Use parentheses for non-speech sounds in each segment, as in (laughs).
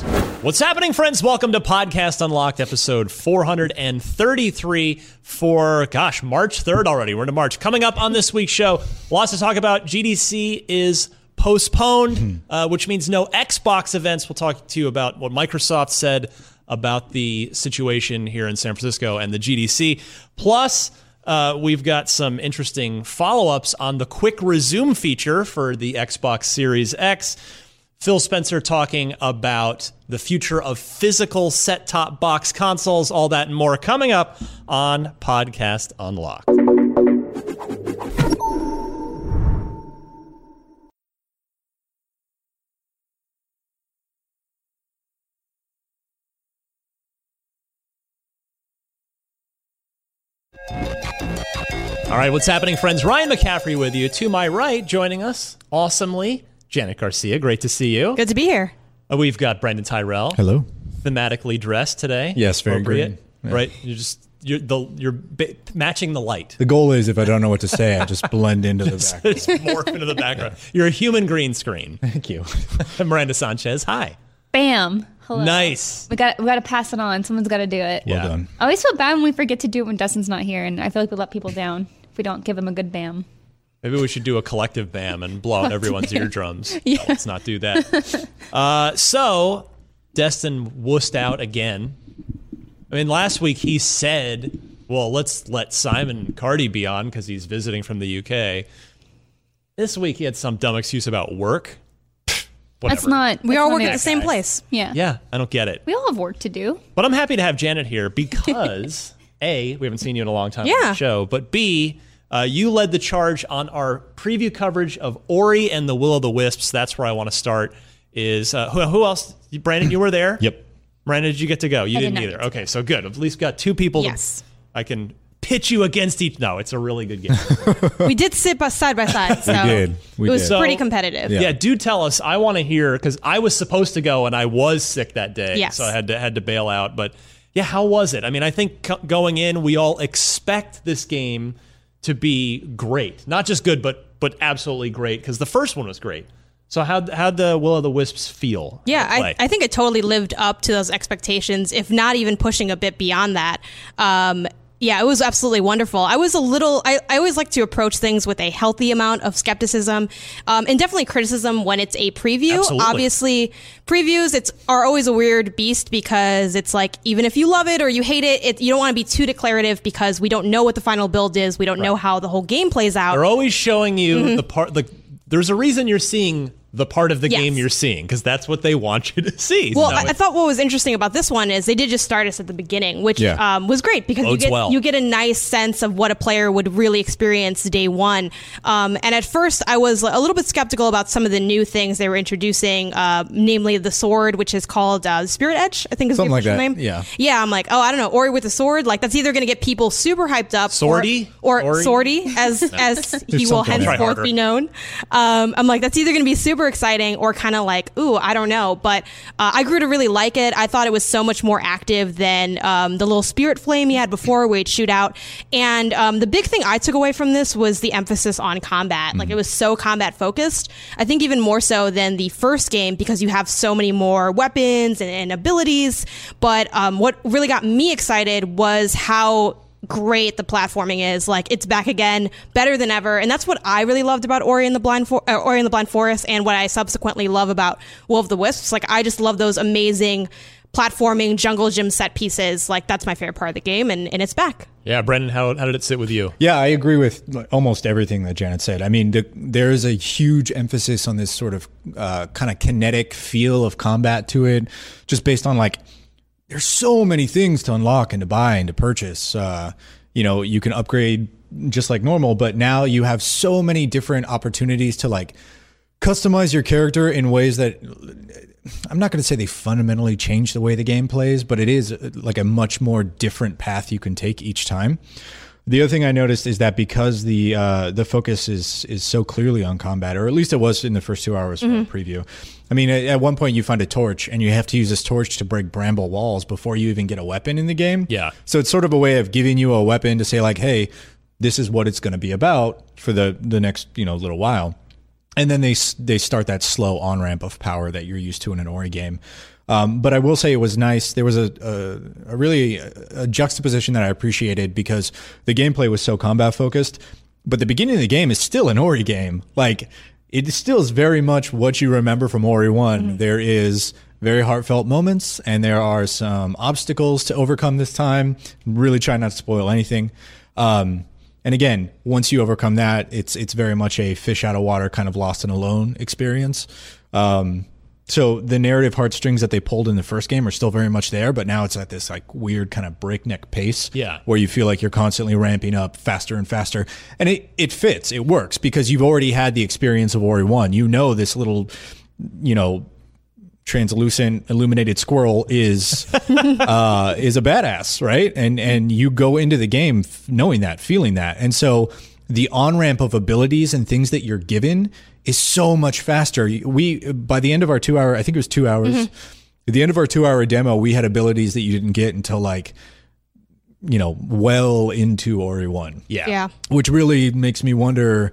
What's happening, friends? Welcome to Podcast Unlocked, episode 433 for, gosh, March 3rd already. We're into March. Coming up on this week's show, lots to talk about. GDC is postponed, uh, which means no Xbox events. We'll talk to you about what Microsoft said about the situation here in San Francisco and the GDC. Plus, uh, we've got some interesting follow ups on the quick resume feature for the Xbox Series X. Phil Spencer talking about the future of physical set top box consoles, all that and more coming up on Podcast Unlocked. All right, what's happening, friends? Ryan McCaffrey with you. To my right, joining us awesomely, Janet Garcia. Great to see you. Good to be here. Uh, We've got Brandin Tyrrel. Hello. Thematically dressed today. Yes, very Appropriate, green. Yeah. Right? You're just you're the you're ba- matching the light. The goal is if I don't know what to say, I just blend into the (laughs) background. Just morph into the background. You're a human green screen. Thank you. (laughs) Miranda Sanchez. Hi. Bam. Hello. Nice. We got we got to pass it on. Someone's got to do it. Yeah. Well done. I always feel bad when we forget to do it when Destin's not here, and I feel like we let people down if we don't give them a good bam. Maybe we should do a collective bam and blow out everyone's eardrums. (laughs) No, let's not do that. Uh, so, Destin wussed out again. I mean, last week he said, well, let's let Simon Cardy be on because he's visiting from the UK. This week he had some dumb excuse about work. Whatever. That's not. We that's all not work at the same guys. place. Yeah. Yeah, I don't get it. We all have work to do. But I'm happy to have Janet here because (laughs) A, we haven't seen you in a long time on the show, but B, uh, you led the charge on our preview coverage of Ori and the Will of the Wisps. That's where I want to start. Is uh, who, who else? Brandin, you were there. (clears throat) Yep. Miranda, did you get to go? You I did didn't not either. Okay, so good. At least got two people. to- Yes. I can pitch you against each. No, it's a really good game. (laughs) we did sit by side by side, (laughs) so did. We it was did. pretty So- competitive. yeah. do tell us. I want to hear because I was supposed to go and I was sick that day, Yes. so I had to had to bail out. But yeah, how was it? I mean, I think co- going in, we all expect this game to be great, not just good, but but absolutely great because the first one was great. So how how'd the Will of the Wisps feel? Yeah, I, I think it totally lived up to those expectations, if not even pushing a bit beyond that. Um, yeah, it was absolutely wonderful. I was a little, I, I always like to approach things with a healthy amount of skepticism um, and definitely criticism when it's a preview. Absolutely. Obviously, previews it's are always a weird beast because it's like even if you love it or you hate it, it you don't want to be too declarative because we don't know what the final build is. We don't know how the whole game plays out. They're always showing you the part. Like, there's a reason you're seeing the part of the Yes. game you're seeing because that's what they want you to (laughs) see. Well, No, I, I thought what was interesting about this one is they did just start us at the beginning, which Yeah. um, was great because you get well. you get a nice sense of what a player would really experience day one. Um, and at first, I was a little bit skeptical about some of the new things they were introducing, uh, namely the sword, which is called uh, Spirit Edge. I think is Something the like official that, name. yeah. yeah. I'm like, oh, I don't know, Ori with a sword. Like that's either going to get people super hyped up, Swordy? or, or Ori? swordy, as (laughs) as he will something. Try henceforth harder. be known. Um, I'm like, that's either going to be super super exciting or kind of like, ooh, I don't know. But uh, I grew to really like it. I thought it was so much more active than um, the little spirit flame you had before where you'd shoot out. And um, the big thing I took away from this was the emphasis on combat. Like it was so combat focused. I think even more so than the first game because you have so many more weapons and, and abilities. But um, what really got me excited was how great the platforming is. Like it's back again, better than ever, and that's what I really loved about Ori and the Blind For- uh, Ori and the Blind Forest, and what I subsequently love about Will of the Wisps. Like I just love those amazing platforming jungle gym set pieces. Like that's my favorite part of the game, and, and it's back. Yeah, Brandin, how, how did it sit with you? Yeah, I agree with almost everything that Janet said. I mean, the, there is a huge emphasis on this sort of uh, kind of kinetic feel of combat to it, just based on like there's so many things to unlock and to buy and to purchase. Uh, you know, you can upgrade just like normal, but now you have so many different opportunities to like customize your character in ways that I'm not going to say they fundamentally change the way the game plays, but it is uh, like a much more different path you can take each time. The other thing I noticed is that because the uh, the focus is is so clearly on combat, or at least it was in the first two hours Mm-hmm. for the preview. I mean, at, at one point you find a torch, and you have to use this torch to break bramble walls before you even get a weapon in the game. Yeah. So it's sort of a way of giving you a weapon to say like, hey, this is what it's going to be about for the the next you know little while and then they they start that slow on ramp of power that you're used to in an Ori game. Um, but I will say it was nice. There was a a, a really a juxtaposition that I appreciated because the gameplay was so combat focused, but the beginning of the game is still an Ori game. Like it still is very much what you remember from Ori one. There is very heartfelt moments, and there are some obstacles to overcome this time. Really try not to spoil anything. Um, and again, once you overcome that, it's it's very much a fish out of water kind of lost and alone experience. Um, so the narrative heartstrings that they pulled in the first game are still very much there, but now it's at this like weird kind of breakneck pace. Yeah. Where you feel like you're constantly ramping up faster and faster. And it, it fits, it works because you've already had the experience of Ori 1. You know this little, you know, translucent illuminated squirrel is (laughs) uh, is a badass, right? And and you go into the game knowing that, feeling that, and so the on ramp of abilities and things that you're given is so much faster. We by the end of our two hour, I think it was two hours. At the end of our two hour demo, we had abilities that you didn't get until like you know well into Ori one Yeah. Yeah. which really makes me wonder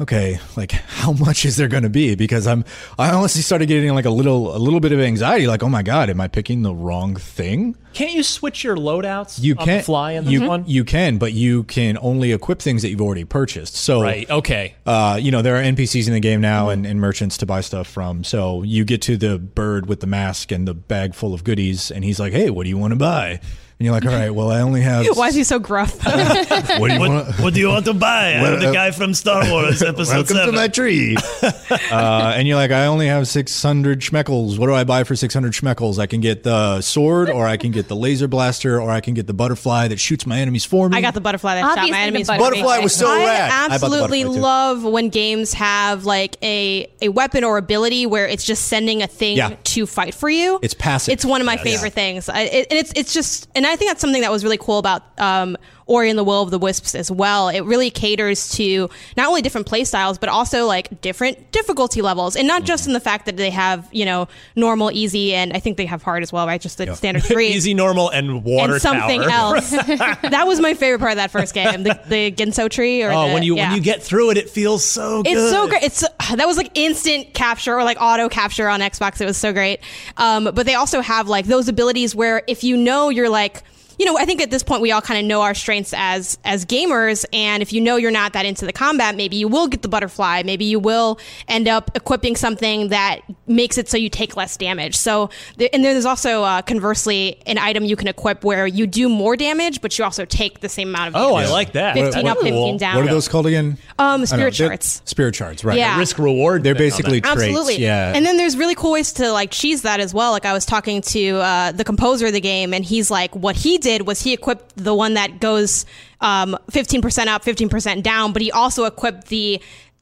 okay like how much is there going to be because i'm i honestly started getting like a little a little bit of anxiety like oh my god am i picking the wrong thing Can't you switch your loadouts you can fly in this you, one? you can but you can only equip things that you've already purchased so right. Okay. uh, you know, there are NPCs in the game now and, and merchants to buy stuff from. So you get to the bird with the mask and the bag full of goodies, and he's like, "Hey, what do you want to buy?" And you're like, "All right, well, I only have." (laughs) Why is he so gruff? (laughs) what do you want? What do you want to buy? I'm Well, the uh, guy from Star Wars (laughs) Episode Welcome 7. to my tree. uh, and you're like, I only have 600 schmeckles. What do I buy for 600 schmeckles? I can get the sword, or I can get the laser blaster, or I can get the butterfly that shoots my enemies for me. I got the butterfly that shot Obviously my the enemies. butterfly. for me. Butterfly was so I rad. I bought the absolutely butterfly, too. love when games have like a a weapon or ability where it's just sending a thing Yeah. to fight for you. It's passive. It's one of my Yes. favorite things. I, it, and it's it's just, and I think that's something that was really cool about um, Ori in the Will of the Wisps as well. It really caters to not only different play styles, but also like different difficulty levels, and not just in the fact that they have you know normal, easy, and I think they have hard as well, right? Just the standard (laughs) three. Easy, normal, and water and something tower. else. (laughs) that was my favorite part of that first game, the, the Ginso tree. Or Oh, the- when you yeah. when you get through it, it feels so good. It's so great. It's that was like instant capture or like auto capture on Xbox. It was so great. Um, but they also have like those abilities where if you know you're like you know, I think at this point we all kind of know our strengths as as gamers, and if you know you're not that into the combat, maybe you will get the butterfly. Maybe you will end up equipping something that makes it so you take less damage. So, there- and then there's also uh, conversely an item you can equip where you do more damage, but you also take the same amount of. Oh, I like that. 15 up, 15 down. What are those called again? Um, I don't know. spirit They're- charts. Spirit charts, right? Yeah. risk reward. They're basically traits. Absolutely. Yeah. And then there's really cool ways to like cheese that as well. Like I was talking to uh, the composer of the game, and he's like, what he did was he equipped the one that goes um, 15% up, 15% down, but he also equipped the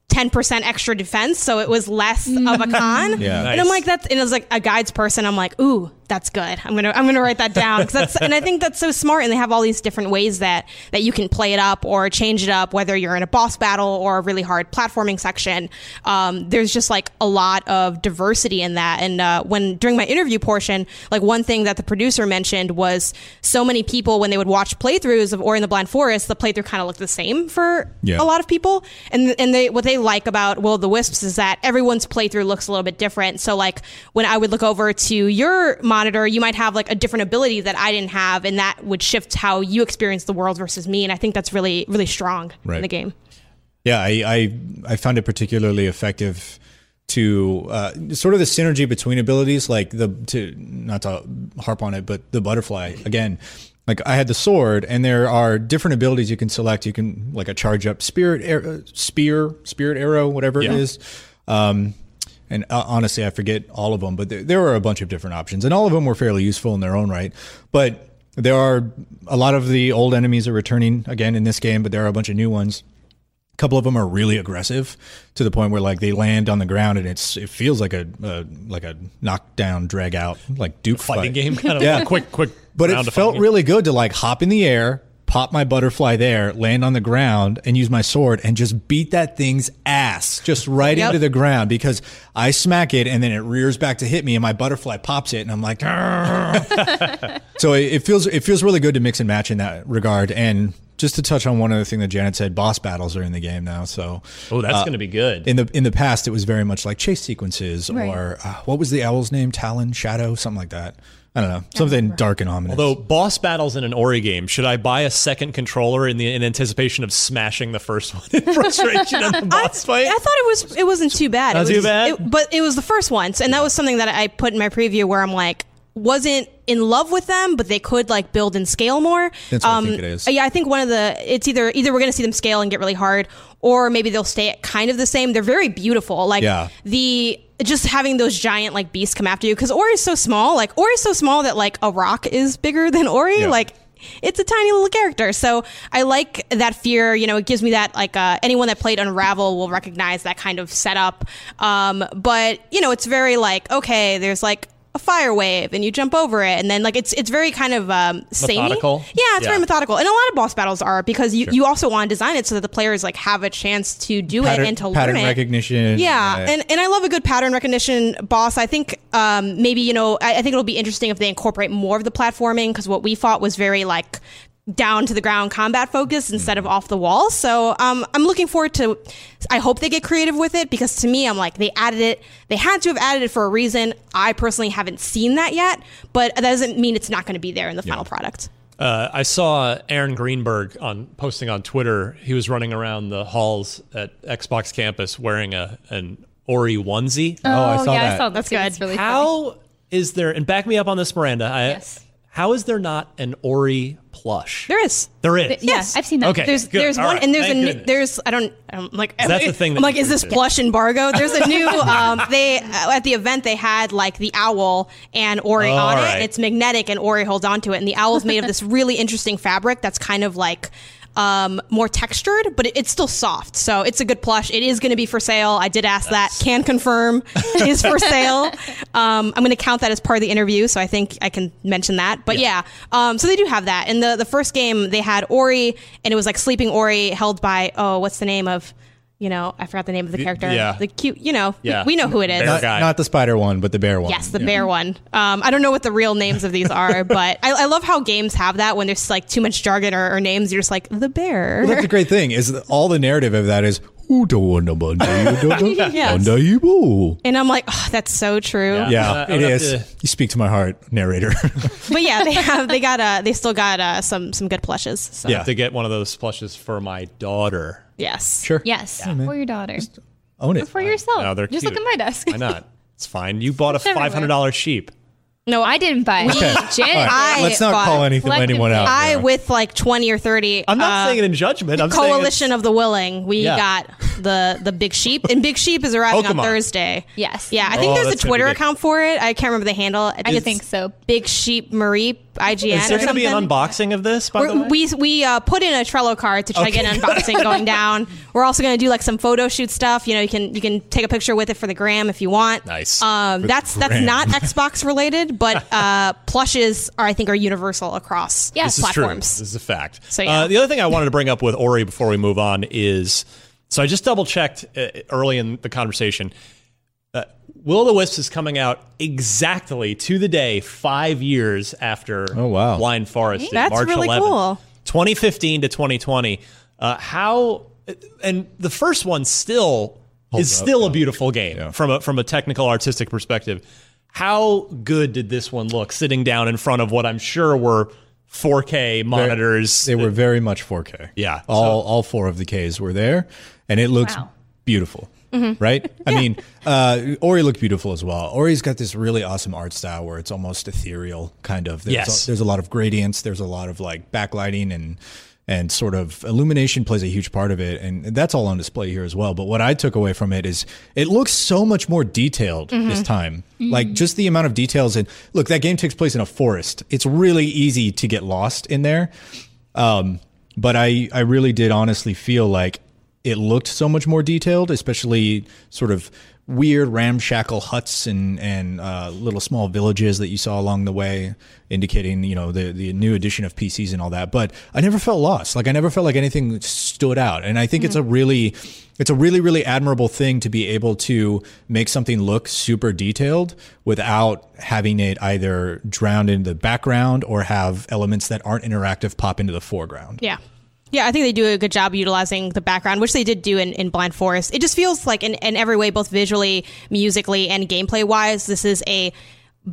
10% extra defense, so it was less of a con. (laughs) Yeah. And I'm like, that's, and it was like a guides person. I'm like, ooh, that's good. I'm gonna I'm gonna write that down because that's and I think that's so smart. And they have all these different ways that that you can play it up or change it up, whether you're in a boss battle or a really hard platforming section. Um, there's just like a lot of diversity in that. And uh, when during my interview portion, like one thing that the producer mentioned was so many people when they would watch playthroughs of Ori and the Blind Forest, the playthrough kind of looked the same for Yeah. a lot of people. And and they what they like about Will of the Wisps is that everyone's playthrough looks a little bit different. So like when I would look over to your monitor, you might have like a different ability that I didn't have, and that would shift how you experience the world versus me. And I think that's really really strong in the game. Yeah, I, I I found it particularly effective to uh, sort of the synergy between abilities, like the to not to harp on it, but the butterfly again. Like I had the sword, and there are different abilities you can select. You can like a charge up spirit ar- spear, spirit arrow, whatever Yeah. it is. Um, and uh, honestly, I forget all of them, but there, there were a bunch of different options, and all of them were fairly useful in their own right. But there are a lot of the old enemies are returning again in this game, but there are a bunch of new ones a couple of them are really aggressive to the point where like they land on the ground and it's it feels like a uh, like a knockdown drag out like duke Fighting fight. game, kind of Yeah. (laughs) quick, quick. but it felt really good to like hop in the air pop my butterfly there land on the ground and use my sword and just beat that thing's ass just right Yep. into the ground because i smack it and then it rears back to hit me and my butterfly pops it and i'm like (laughs) so it, it feels it feels really good to mix and match in that regard and just to touch on one other thing that Janet said, boss battles are in the game now. So Oh, that's uh, going to be good. in the in the past, it was very much like chase sequences Right. or uh, what was the owl's name? Talon, Shadow, something like that. I don't know, something dark and ominous. Although boss battles in an Ori game, should I buy a second controller in the in anticipation of smashing the first (laughs) one in frustration in the boss fight? I thought it was it wasn't too bad. Not it too was, bad? it- but it was the first ones, and that was something that I put in my preview where I'm like wasn't in love with them, but they could like build and scale more. That's what I think it is. Yeah, I think one of the it's either either we're going to see them scale and get really hard, or maybe they'll stay at kind of the same. They're very beautiful. Like Yeah. the just having those giant like beasts come after you because Ori is so small. Like Ori is so small that like a rock is bigger (laughs) than Ori. Yeah. Like it's a tiny little character. So I like that fear. You know, it gives me that like uh, anyone that played Unravel will recognize that kind of setup. Um, but you know, it's very like okay, there's like a fire wave and you jump over it and then like it's it's very kind of um samey. Methodical? Yeah, it's Yeah. very methodical. And a lot of boss battles are because you, you also want to design it so that the players like have a chance to do pattern, it and to pattern learn it. recognition. Yeah, and, and I love a good pattern recognition boss. I think um, maybe you know I, I think it'll be interesting if they incorporate more of the platforming because what we fought was very like down to the ground combat focus instead of off the wall. So um, I'm looking forward to. I hope they get creative with it because to me I'm like they added it. They had to have added it for a reason. I personally haven't seen that yet, but that doesn't mean it's not going to be there in the final product. Uh, I saw Aaron Greenberg on posting on Twitter. He was running around the halls at Xbox campus wearing a an Ori onesie. Oh, I saw yeah, that. I saw that. That's good. It's really funny. How is there? And back me up on this, Miranda. I, Yes. How is there not an Ori plush? There is. There is. Yeah, Yes. I've seen that. Okay. There's good. there's All one right. and there's Thank a new, goodness. there's I don't I'm like That's the thing that I'm like is this plush embargo? There's a new (laughs) um they uh, at the event they had like the owl and Ori Oh, on it. right. It's magnetic and Ori holds onto it and the owl's made of this really interesting fabric that's kind of like um, more textured, but it, it's still soft. So it's a good plush. It is going to be for sale. I did ask that. Can confirm (laughs) is for sale. Um, I'm going to count that as part of the interview, so I think I can mention that. But yeah, um, so they do have that. In the the first game, they had Ori, and it was like sleeping Ori, held by oh, what's the name of you know, I forgot the name of the character. yeah. The cute, you know, Yeah. we know who it is. Not, not the spider one, but the bear one. Yes, the bear one. Um, I don't know what the real names of these are, (laughs) but I, I love how games have that when there's like too much jargon or, or names. You're just like the bear. Well, that's the great thing is that all the narrative of that is who don't want (laughs) Yes. you and I'm like, oh, that's so true. Yeah. Yeah, Uh, I it would have is. to- You speak to my heart, narrator. (laughs) But yeah, they have they got uh they still got uh some some good plushes. So Yeah. to get one of those plushes for my daughter. Yes. sure. Yes, man. for your daughter, Own it. for yourself. No, they're Just cute. look at my desk. Why not? It's fine. You bought a It's everywhere. five hundred dollar sheep. No, I didn't buy it. Janet. I Let's not call anything anyone out. I there. with like twenty or thirty. I'm not uh, saying it in judgment. I'm coalition of the willing. We Yeah. got the the big sheep, and big sheep is arriving Pokemon. on Thursday. Yes. Yeah, I think Oh, there's a that's gonna be Twitter account for it. I can't remember the handle. I It's think so. Big Sheep Marie IGN. Is there going to be an unboxing of this? By the We're- way, we we uh, put in a Trello card to try to get an unboxing going (laughs) down. We're also going to do like some photo shoot stuff. You know, you can you can take a picture with it for the gram if you want. Nice. Um, the that's that's not (laughs) Xbox related, but uh, plushes are I think are universal across Yeah. this is platforms. true. This is a fact. So, yeah. uh, the other thing I wanted to bring up with Ori before we move on is so I just double checked uh, early in the conversation. Uh, Will o' the Wisps is coming out exactly to the day five years after Oh, wow. Blind Forest. did, That's March really 11th, cool. 2015 to 2020. Uh, how and the first one still Holds is up, still a beautiful game Yeah. from a from a technical artistic perspective. How good did this one look sitting down in front of what I'm sure were 4K monitors? They were very much 4K. Yeah, all all four of the Ks were there, and it looks Wow. beautiful. Right? I (laughs) mean, uh, Ori looked beautiful as well. Ori's got this really awesome art style where it's almost ethereal, kind of. There's Yes. a, there's a lot of gradients. There's a lot of like backlighting and and sort of illumination plays a huge part of it, and that's all on display here as well. But what I took away from it is it looks so much more detailed this time. Like just the amount of details. And look, that game takes place in a forest. It's really easy to get lost in there. Um, but I, I really did honestly feel like it looked so much more detailed, especially sort of weird ramshackle huts and and uh, little small villages that you saw along the way, indicating you know the the new addition of PCs and all that. But I never felt lost. Like I never felt like anything stood out, and I think it's a really it's a really really admirable thing to be able to make something look super detailed without having it either drowned in the background or have elements that aren't interactive pop into the foreground. Yeah. Yeah, I think they do a good job utilizing the background, which they did do in, in Blind Forest. It just feels like, in, in every way, both visually, musically, and gameplay wise, this is a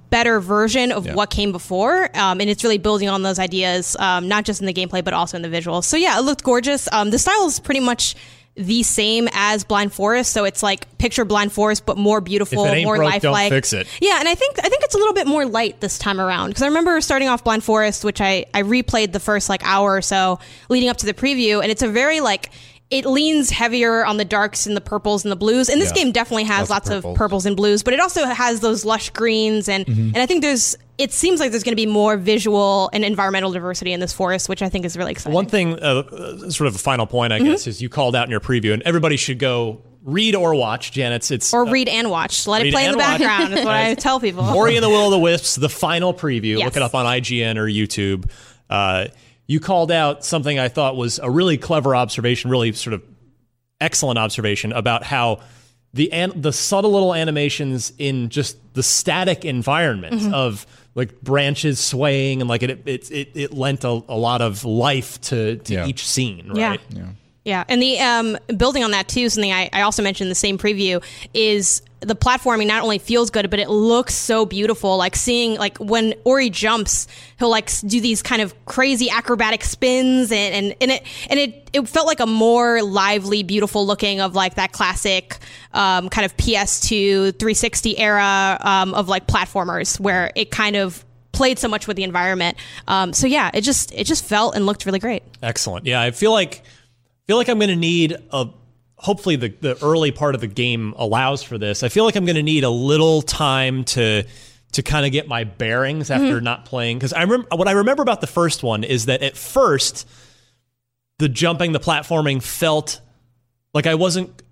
better version of Yeah. what came before. Um, and it's really building on those ideas, um, not just in the gameplay, but also in the visuals. So, yeah, it looked gorgeous. Um, the style is pretty much the same as Blind Forest. So it's like picture Blind Forest, but more beautiful, If it ain't more broke, don't lifelike. fix it. Yeah, and I think I think it's a little bit more light this time around because I remember starting off Blind Forest, which I I replayed the first like hour or so leading up to the preview, and it's a very like it leans heavier on the darks and the purples and the blues. And this Yeah. game definitely has Lots lots, of of, purples. purples and blues, but it also has those lush greens and and I think there's it seems like there's going to be more visual and environmental diversity in this forest, which I think is really exciting. One thing, uh, uh, sort of a final point, I Mm-hmm. guess, is you called out in your preview, and everybody should go read or watch. Janet's it's or uh, read and watch. Let it play in the watch. background. Is what I (laughs) tell people. Ori and the Will of the Wisps, the final preview. Yes. Look it up on IGN or YouTube. Uh, you called out something I thought was a really clever observation, really sort of excellent observation about how the an- the subtle little animations in just the static environment Mm-hmm. of like branches swaying and like it it it, it lent a, a lot of life to, to Yeah. each scene, right? Yeah. right? Yeah, and the um, building on that too, something I, I also mentioned in the same preview is the platforming not only feels good, but it looks so beautiful. Like seeing like when Ori jumps, he'll like do these kind of crazy acrobatic spins, and and, and it and it it felt like a more lively, beautiful looking of like that classic um, kind of PS2 360 era um, of like platformers where it kind of played so much with the environment. Um, so yeah, it just it just felt and looked really great. Excellent. Yeah, I feel like feel like I'm going to need a. Hopefully, the the early part of the game allows for this. I feel like I'm going to need a little time to to kind of get my bearings after mm-hmm. not playing because I remember what I remember about the first one is that at first the jumping, the platforming felt like I wasn't.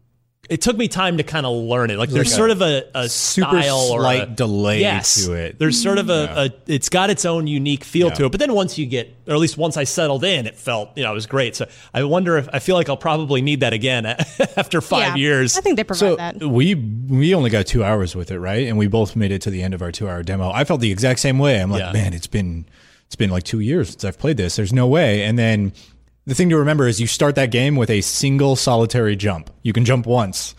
It took me time to kind of learn it. Like there's Like a sort of a, a super style or slight a, delay yes, to it. There's sort of a, Yeah. a it's got its own unique feel Yeah. to it. But then once you get, or at least once I settled in, it felt you know it was great. So I wonder if I feel like I'll probably need that again (laughs) after five Yeah, years. I think they provide So that. we we only got two hours with it, right? And we both made it to the end of our two hour demo. I felt the exact same way. I'm like, Yeah. man, it's been it's been like two years since I've played this. There's no way. And then the thing to remember is you start that game with a single solitary jump. You can jump once,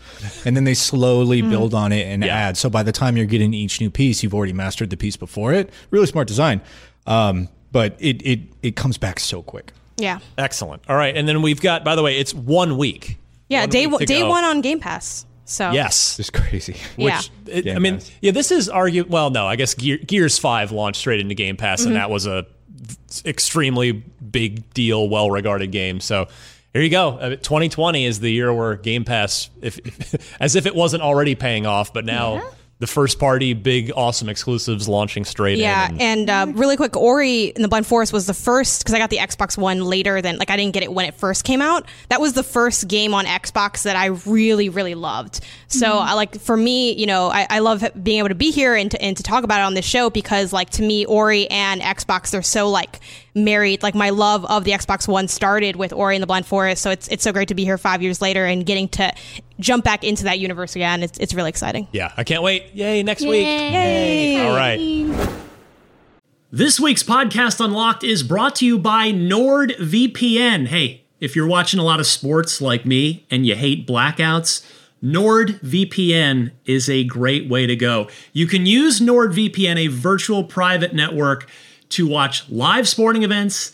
and then they slowly build on it and Yeah. add. So by the time you're getting each new piece, you've already mastered the piece before it. Really smart design. Um, but it it it comes back so quick. Yeah. Excellent. All right, and then we've got. By the way, it's one week. Yeah, One day week one, day go. one on Game Pass. So Yes. it's crazy. yeah, Which it, I mean, Pass. yeah, this is argue. Well, no, I guess Gears Five launched straight into Game Pass, Mm-hmm. and that was a extremely big deal, well regarded game. So here you go. Uh, 2020 is the year where Game Pass, if, (laughs) as if it wasn't already paying off, but now the first party big awesome exclusives launching straight in. Yeah, in. and uh, really quick, Ori in the Blind Forest was the first because I got the Xbox One later than like I didn't get it when it first came out. That was the first game on Xbox that I really really loved. So I like for me, you know, I, I love being able to be here and to, and to talk about it on this show because like to me, Ori and Xbox they're so like married. Like my love of the Xbox One started with Ori and the Blind Forest, so it's it's so great to be here five years later and getting to jump back into that universe again. It's it's really exciting. yeah, I can't wait. Yay, next week. Yay. All right. This week's podcast Unlocked is brought to you by NordVPN. Hey, if you're watching a lot of sports like me and you hate blackouts, NordVPN is a great way to go. You can use NordVPN, a virtual private network, to watch live sporting events,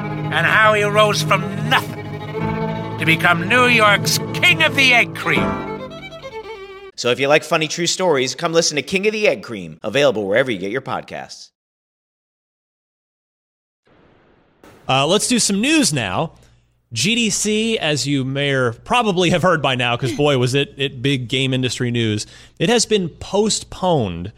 and how he rose from nothing to become New York's King of the Egg Cream. So if you like funny true stories, come listen to King of the Egg Cream, available wherever you get your podcasts. Uh, let's do some news now. GDC, as you may or probably have heard by now, because boy, was it, it big game industry news, it has been postponed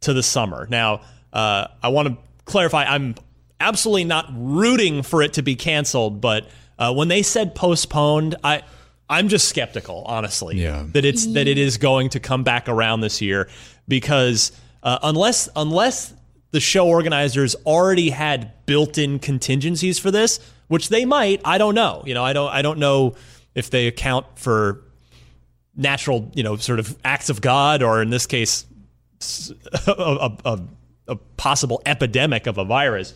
to the summer. Now, uh, I want to clarify I'm absolutely not rooting for it to be canceled, but uh, when they said postponed, I. I'm just skeptical, honestly, Yeah. that it's that it is going to come back around this year because uh, unless unless the show organizers already had built-in contingencies for this, which they might. I don't know. You know, I don't. I don't know if they account for natural, you know, sort of acts of God, or in this case, (laughs) a possible epidemic of a virus.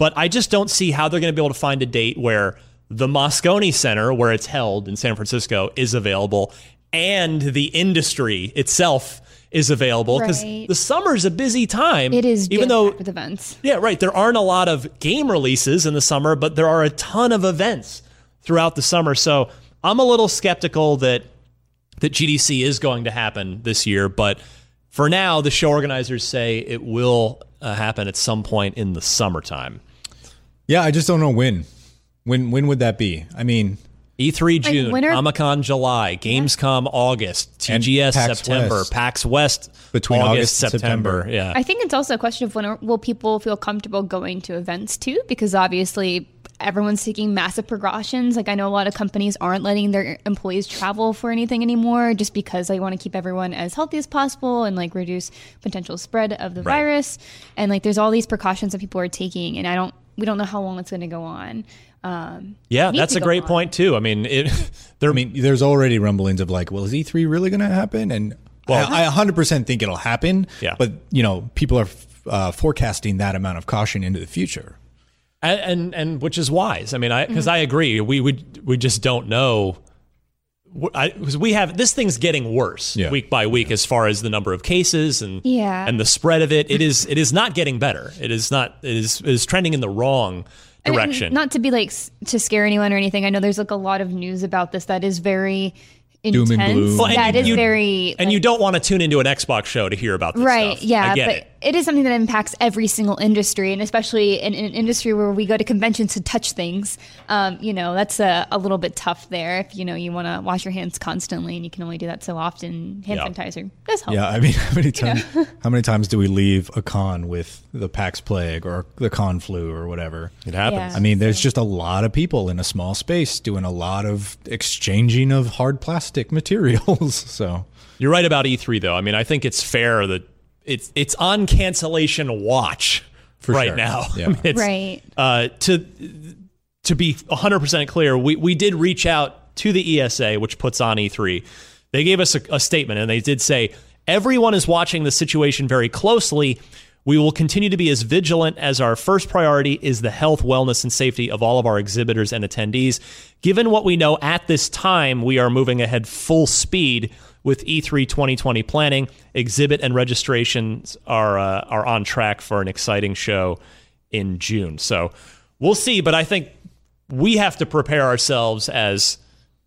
But I just don't see how they're going to be able to find a date where the Moscone Center, where it's held in San Francisco, is available, and the industry itself is available because Right. the summer's a busy time. It is even though with events. yeah, right. There aren't a lot of game releases in the summer, but there are a ton of events throughout the summer. So I'm a little skeptical that that GDC is going to happen this year. But for now, the show organizers say it will uh, happen at some point in the summertime. Yeah, I just don't know when. When when would that be? I mean, E3 June, when are- Comic-Con July, Gamescom August, TGS PAX September, West. PAX West Between August, August and September. September. Yeah. I think it's also a question of when are, will people feel comfortable going to events too? Because obviously everyone's taking massive precautions. Like I know a lot of companies aren't letting their employees travel for anything anymore, just because they want to keep everyone as healthy as possible and like reduce potential spread of the Right. virus. And like there's all these precautions that people are taking, and I don't we don't know how long it's going to go on. Um, Yeah, that's a great on. point too. I mean, it. (laughs) There, I mean, there's already rumblings of like, well, is E3 really going to happen? And Well- I, I 100% think it'll happen. Yeah. But you know, people are uh, forecasting that amount of caution into the future. and and, and which is wise. I mean, I Mm-hmm. because I agree. We would we just don't know. Because we have this thing's getting worse Yeah. week by week as far as the number of cases and Yeah. and the spread of it. It is it is not getting better. It is not. It is it is trending in the wrong And direction. Not to be like to scare anyone or anything. I know there's like a lot of news about this that is very Doom intense. and gloom. Well, and That you- is you- very and like- you don't want to tune into an Xbox show to hear about this right stuff. yeah I get but it. it is something that impacts every single industry and especially in, in an industry where we go to conventions to touch things um, you know that's a, a little bit tough there if you know you want to wash your hands constantly and you can only do that so often hand Yeah. sanitizer does help Yeah, I mean, (laughs) how many times? how many times do we leave a con with the Pax Plague or the con flu or whatever? It happens. Yeah. I mean, there's just a lot of people in a small space doing a lot of exchanging of hard plastic materials. (laughs) so You're right about E3 though. I mean, I think it's fair that it's it's on cancellation watch For right sure. now. (laughs) Yeah. I mean, it's, Right. Uh, to to be 100% clear, we we did reach out to the ESA, which puts on E3. They gave us a, a statement, and they did say everyone is watching the situation very closely. We will continue to be as vigilant as our first priority is the health, wellness, and safety of all of our exhibitors and attendees. Given what we know at this time, we are moving ahead full speed with E E3 2020 planning. Exhibit and registrations are uh, are on track for an exciting show in June. So we'll see, but I think we have to prepare ourselves as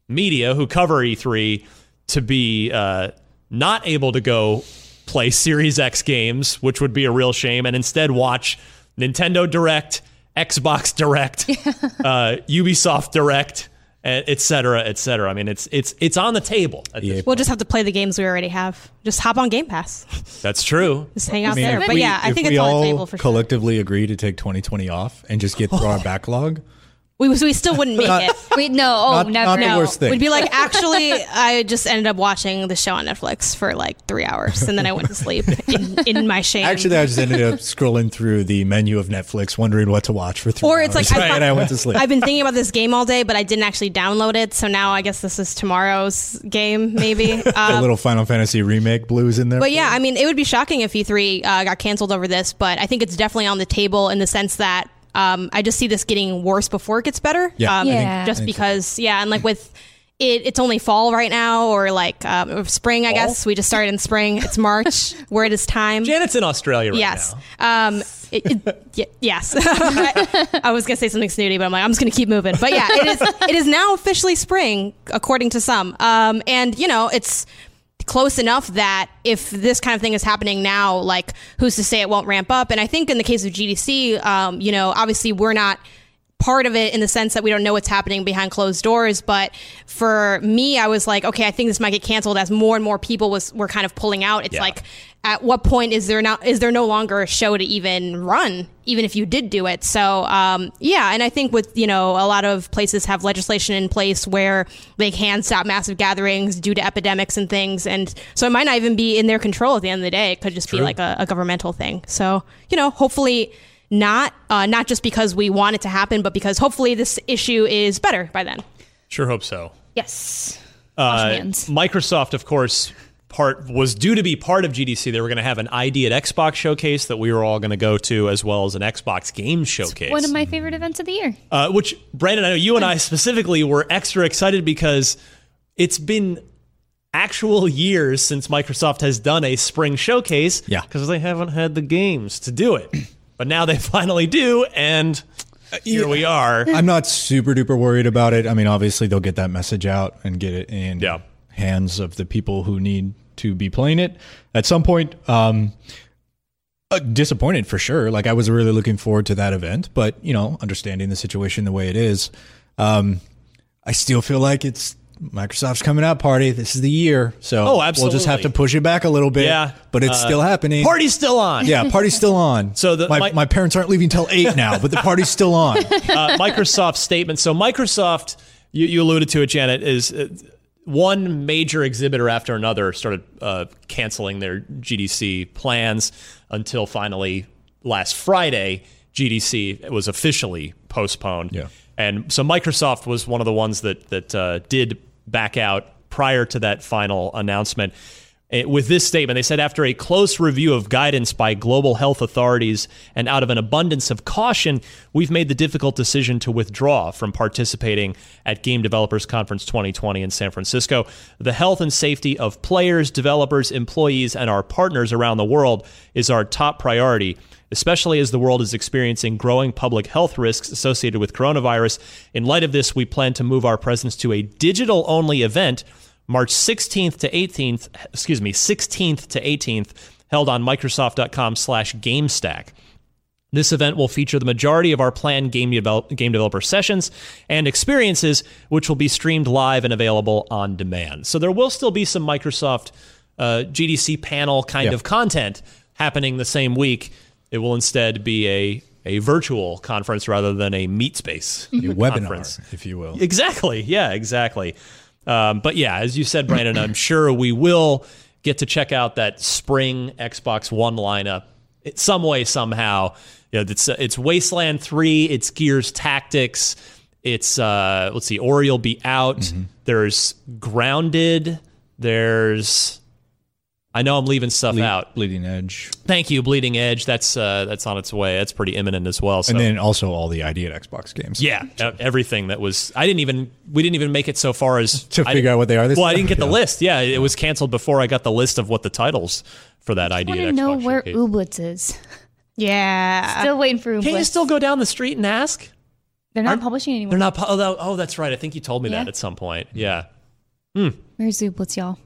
media who cover E3 to be uh, not able to go play Series X games, which would be a real shame, and instead watch Nintendo Direct, Xbox Direct, (laughs) uh, Ubisoft Direct, et et cetera, et cetera. I mean, it's it's it's on the table. at this We'll just have to play the games we already have. Just hop on Game Pass. That's true. Just hang out I mean, there. if But we- yeah, I think we it's on all the table for sure. collectively agree to take 2020 off and just get through our (laughs) backlog. We, we still wouldn't make Not- it. Wait, no, oh, Not- never. not the No, worst thing. we'd be like, actually, I just ended up watching the show on Netflix for like three hours, and then I went to sleep in, in my shame. Actually, I just ended up scrolling through the menu of Netflix, wondering what to watch for three or it's like hours, I, (laughs) and I went to sleep. I've been thinking about this game all day, but I didn't actually download it. So now I guess this is tomorrow's game, maybe. (laughs) a Um, little Final Fantasy remake blues in there. But yeah, I mean, it would be shocking if E3 uh, got canceled over this, but I think it's definitely on the table in the sense that um, I just see this getting worse before it gets better. Yeah, um, I think- Yeah. just I think so. because, yeah, and like with it, it's only fall right now, or like um, or spring, I guess. We just started in spring. It's March, (laughs) where it is time. Janet's in Australia right yes. now. Um, it, it, y- yes. I, (laughs) I was gonna say something snooty, but I'm like, I'm just gonna keep moving. But yeah, it is. It is now officially spring, according to some. Um, and you know, it's close enough that if this kind of thing is happening now, like who's to say it won't ramp up? And I think in the case of GDC, um, you know, obviously we're not part of it in the sense that we don't know what's happening behind closed doors. But for me, I was like, okay, I think this might get canceled as more and more people was were kind of pulling out. It's Yeah. like, at what point is there not is there no longer a show to even run, even if you did do it? So um, yeah, and I think with you know a lot of places have legislation in place where they can stop massive gatherings due to epidemics and things, and so it might not even be in their control at the end of the day. It could just be like a, a governmental thing. So you know, hopefully not uh, not just because we want it to happen, but because hopefully this issue is better by then. Sure hope so. Yes. Uh. Microsoft, of course, part was due to be part of GDC. They were going to have an ID at Xbox showcase that we were all going to go to, as well as an Xbox game showcase. One of my favorite events of the year. uh, which Brandin, I know you and I specifically were extra excited because it's been actual years since Microsoft has done a spring showcase. Yeah. because they haven't had the games to do it, (clears throat) but now they finally do, and here we are. (laughs) I'm not super duper worried about it. I mean, obviously they'll get that message out and get it in Yeah. hands of the people who need to be playing it at some point. Um, uh, disappointed for sure. Like I was really looking forward to that event, but you know, understanding the situation the way it is, um, I still feel like it's Microsoft's coming out party. This is the year, so Oh, absolutely. We'll just have to push it back a little bit. Yeah. but it's Uh, still happening. Party's still on. yeah, party's still on. (laughs) So the- my, my- my parents aren't leaving till eight now, but the party's still on. (laughs) uh, Microsoft's statement. So Microsoft, you, you alluded to it, Janet, is uh, one major exhibitor after another started uh, canceling their GDC plans until finally last Friday GDC was officially postponed. Yeah. And so Microsoft was one of the ones that that uh, did back out prior to that final announcement. Eh, With this statement, they said after a close review of guidance by global health authorities and out of an abundance of caution, we've made the difficult decision to withdraw from participating at Game Developers Conference 2020 in San Francisco. The health and safety of players, developers, employees, and our partners around the world is our top priority especially as the world is experiencing growing public health risks associated with coronavirus. In light of this, we plan to move our presence to a digital only event March 16th to 18th, excuse me, 16th to 18th, held on Microsoft.com slash GameStack. This event will feature the majority of our planned game, develop, game developer sessions and experiences, which will be streamed live and available on demand. So there will still be some Microsoft uh, GDC panel kind Yeah. of content happening the same week. It will instead be a a virtual conference rather than a meet space A webinar, if you will. Exactly. Yeah, exactly. Um, but yeah, as you said, Brandin, I'm sure we will get to check out that spring Xbox One lineup in some way, somehow. You know, it's it's Wasteland Three, it's Gears Tactics, it's uh, let's see, Ori will be out. There's Grounded. There's I know I'm leaving stuff Ble- out. Bleeding Edge. Thank you, Bleeding Edge. That's uh, that's on its way. That's pretty imminent as well. So. And then also all the ID at Xbox games. Yeah, everything that was. I didn't even. We didn't even make it so far as (laughs) To I figure out what they are this well, I didn't get the list. Yeah, it was canceled before I got the list of what the titles for that ID. I idea. want to know where Ooblets is. (laughs) Yeah. Still waiting for Ooblets. Can you still go down the street and ask? They're not Aren't- publishing anymore. They're not. Oh, that- oh, that's right. I think you told me Yeah. that at some point. Yeah. Where's Ooblets, y'all?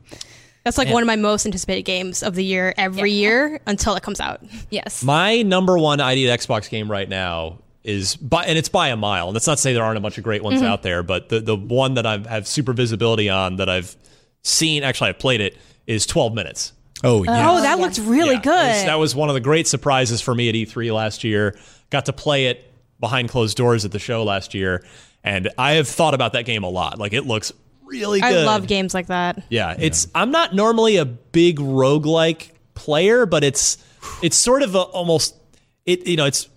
That's like Yeah. one of my most anticipated games of the year every year until it comes out. Yes. My number one ID at Xbox game right now is by, and it's by a mile. And that's not to say there aren't a bunch of great ones Mhm. out there, but the the one that I have super visibility on that I've seen, actually I've played it, is 12 minutes. Oh yeah. Oh, that looked really Yeah, good. Was, that was one of the great surprises for me at E3 last year. Got to play it behind closed doors at the show last year, and I have thought about that game a lot. Like it looks really good. I love games like that. Yeah, it's I'm not normally a big roguelike player, but it's it's sort of a, almost it you know, it's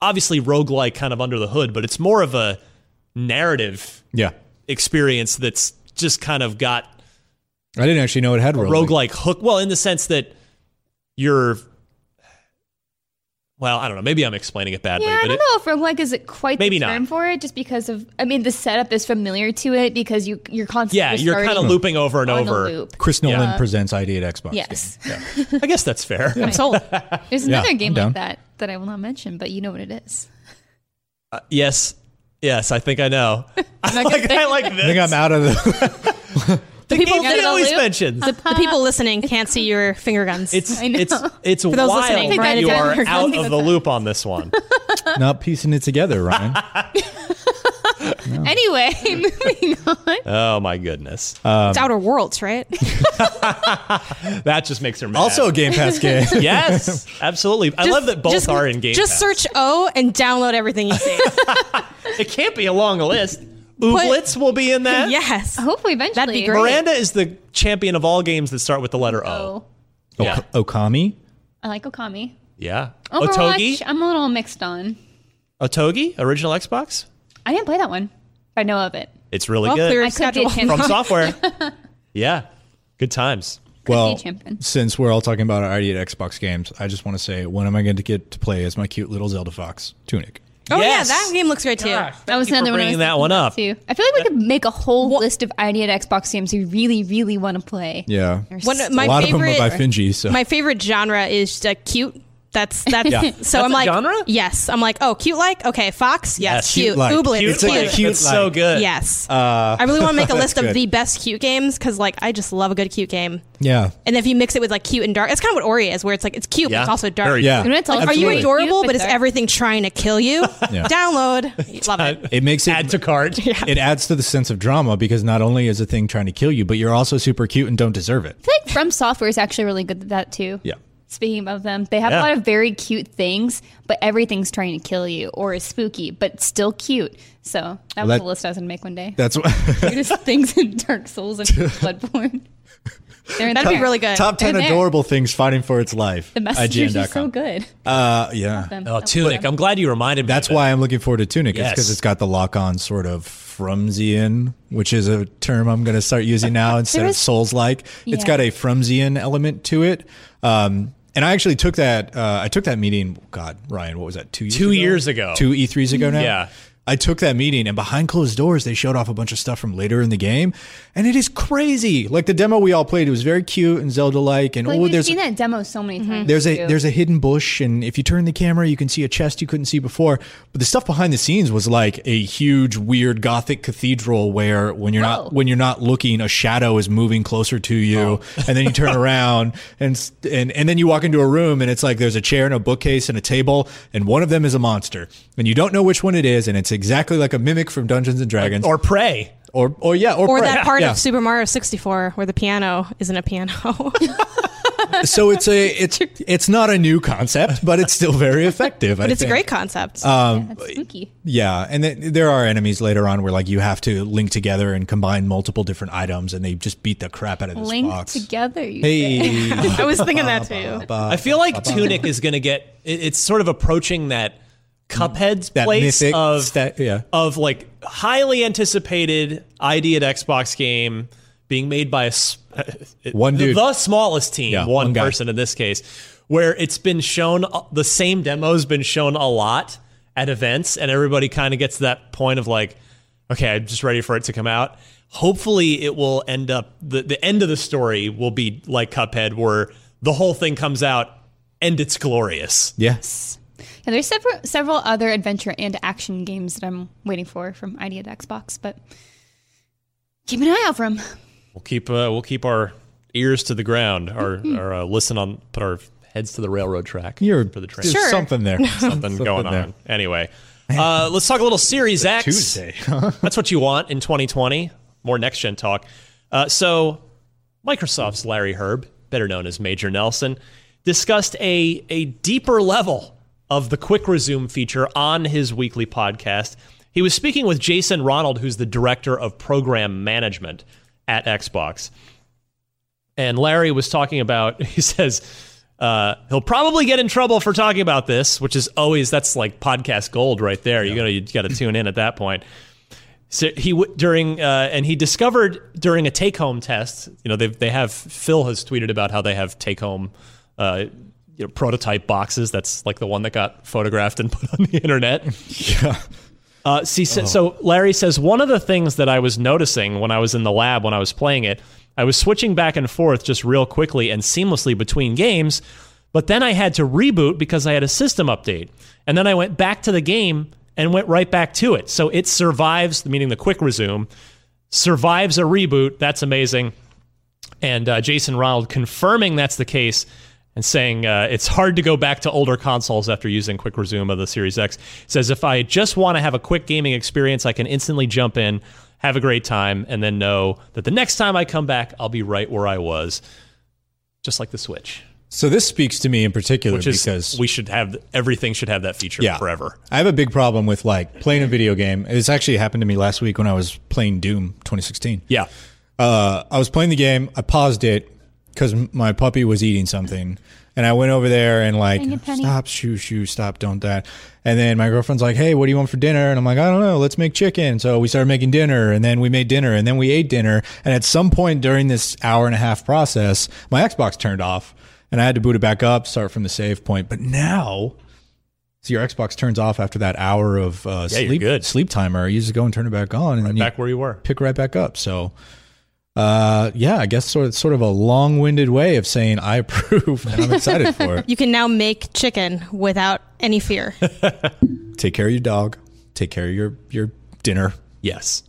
obviously roguelike kind of under the hood, but it's more of a narrative Yeah. experience that's just kind of got I didn't actually know it had a roguelike. roguelike hook. Well, in the sense that you're well, I don't know, maybe I'm explaining it badly, Yeah, I but don't it, know if roguelike is quite Maybe the not. term for it, just because of I mean the setup is familiar to it because you you're constantly yeah, you're kind of looping over and over. loop. Chris Nolan Yeah. presents ID at Xbox. Yes. I guess that's fair. (laughs) I'm sold. There's another I'm game like that that I will not mention, but you know what it is. Uh, yes. Yes, I think I know. (laughs) I'm (laughs) not gonna say- I like I think I'm out of the. The people, game he always mentions. the, the people listening can't see your finger guns. It's it's (laughs) it's For those wild listening, that Brandin you are (laughs) out of the loop on this one. (laughs) not piecing it together, Ryan. Anyway, moving on. Oh my goodness, um, it's Outer Worlds, right? that just makes her mad. also a Game Pass game. yes, absolutely. I love that both just, are in Game Just Pass. search O and download everything you see. It can't be a long list. Ooblets will be in that. yes. Hopefully, eventually. That'd be great. Miranda is the champion of all games that start with the letter O. Oh, Yeah. Okami. I like Okami. Yeah. Overwatch, Otogi. I'm a little mixed on. Otogi, original Xbox. I didn't play that one. I know of it. It's really Well, good. clear I could be a schedule. champion. From software. (laughs) yeah. Good times. Well, champion. since we're all talking about our ID at Xbox games, I just want to say, when am I going to get to play as my cute little Zelda fox, Tunic? Oh Yes. yeah, that game looks great too. That was another one. Bringing was that one up. Too. I feel like we could make a whole list of ID at Xbox games we really, really want to play. Yeah. One, my a lot favorite, of them are by Finji. So My favorite genre is uh, cute. That's (laughs) that's Yeah. so That's I'm a like genre? yes. I'm like oh cute like okay fox yes, Yes. cute, Cute like. Ooblet, Cute It's like cute. It's so good. yes. uh, I really want to make a (laughs) list of good. the best cute games because like I just love a good cute game. yeah. And if you mix it with like cute and dark, it's kind of what Ori is, where it's like it's cute, but it's also dark. Very Yeah. You know, it's Like, are you adorable? cute, But is everything trying to kill you? (laughs) Yeah. Download. Love it. It makes it Add to cart. it adds to the sense of drama because not only is a thing trying to kill you, but you're also super cute and don't deserve it. I feel like From Software is actually really good at that too. Yeah. Speaking of them, they have Yeah. a lot of very cute things, but everything's trying to kill you or is spooky, but still cute. So that was that- a list I was gonna make one day. That's (laughs) what. Weirdest (laughs) things in Dark Souls and Bloodborne. That'd be really good. Top 10 adorable things fighting for its life. The messengers are so good. Uh, yeah. Oh, Tunic. I'm glad you reminded me. That's why I'm looking forward to Tunic. It's Yes. because it's got the lock on sort of Frumsian, which is a term I'm going to start using now (laughs) instead There of Souls like. It's got a Frumsian element to it. Um, and I actually took that. Uh, I took that meeting. God, Ryan, what was that? Two years Two ago? years ago. Two E3s ago now. Yeah. I took that meeting, and behind closed doors, they showed off a bunch of stuff from later in the game, and it is crazy. Like the demo we all played, it was very cute and Zelda-like, and Like, oh, we've there's seen that demo so many mm-hmm. times. there's a too. there's a hidden bush, and if you turn the camera, you can see a chest you couldn't see before. But the stuff behind the scenes was like a huge, weird Gothic cathedral where when you're Whoa. not when you're not looking, a shadow is moving closer to you, (laughs) and then you turn around and and and then you walk into a room, and it's like there's a chair and a bookcase and a table, and one of them is a monster, and you don't know which one it is, and it's exactly like a mimic from Dungeons and Dragons, Or Prey. or or yeah, or, Or Prey. that part Yeah. of Super Mario 64 where the piano isn't a piano. (laughs) so it's a it's it's not a new concept, but it's still very effective. but I it's a great concept. Um, That's spooky. Yeah, and then there are enemies later on where like you have to link together and combine multiple different items, and they just beat the crap out of this Linked box. together. You say. Hey, (laughs) I was thinking that (laughs) too. I feel like Tunic is going to get. It's sort of approaching that Cuphead's that place mythic of sta- yeah. of like highly anticipated ID at Xbox game being made by a s- uh, One the- dude. the smallest team, Yeah, one, one person in this case, where it's been shown uh, the same demo's been shown a lot at events, and everybody kind of gets to that point of like, okay, I'm just ready for it to come out. Hopefully, it will end up the the end of the story will be like Cuphead, where the whole thing comes out and it's glorious. Yes. Yeah, there's several several other adventure and action games that I'm waiting for from ID at Xbox, but keep an eye out for them. We'll keep uh, we'll keep our ears to the ground, our, our uh, listen on, put our heads to the railroad track You're for the train. there's Sure. something there. (laughs) Something going there. on. Anyway, uh, let's talk a little Series X. Tuesday. (laughs) That's what you want in 2020. More next gen talk. Uh, so, Microsoft's Larry Hryb, better known as Major Nelson, discussed a a deeper level of the quick resume feature on his weekly podcast. He was speaking with Jason Ronald, who's the director of program management at Xbox. And Larry was talking about, (laughs) he says, uh, he'll probably get in trouble for talking about this, which is always, that's like podcast gold right there. You gotta, you gotta tune in at that point. So he w- during uh, and he discovered during a take home test. You know they they have Phil has tweeted about how they have take home uh, you know, prototype boxes. That's like the one that got photographed and (laughs) put on the internet. yeah. Uh, see, so, so Larry says one of the things that I was noticing when I was in the lab when I was playing it, I was switching back and forth just real quickly and seamlessly between games, but then I had to reboot because I had a system update, and then I went back to the game and went right back to it. So it survives, meaning the quick resume, survives a reboot. That's amazing. And uh, Jason Ronald confirming that's the case and saying uh, it's hard to go back to older consoles after using quick resume of the Series X. Says if I just want to have a quick gaming experience, I can instantly jump in, have a great time, and then know that the next time I come back, I'll be right where I was, just like the Switch. So this speaks to me in particular Which is because we should have everything should have that feature Yeah. forever. I have a big problem with like playing a video game. This actually happened to me last week when I was playing Doom 2016. Yeah. Uh, I was playing the game. I paused it because my puppy was eating something, and I went over there and like, Dang it, Penny. stop, shoo, shoo, stop, don't that. And then my girlfriend's like, hey, what do you want for dinner? And I'm like, I don't know. Let's make chicken. So we started making dinner, and then we made dinner, and then we ate dinner. And at some point during this hour and a half process, my Xbox turned off, and I had to boot it back up, start from the save point. But now. So your Xbox turns off after that hour of uh, Yeah, sleep good. sleep timer. You just go and turn it back on, and then you Back where you were. pick right back up. So, uh, yeah, I guess sort of, sort of a long-winded way of saying I (laughs) approve and I'm excited for it. You can now make chicken without any fear. (laughs) Take care of your dog. Take care of your your dinner. Yes.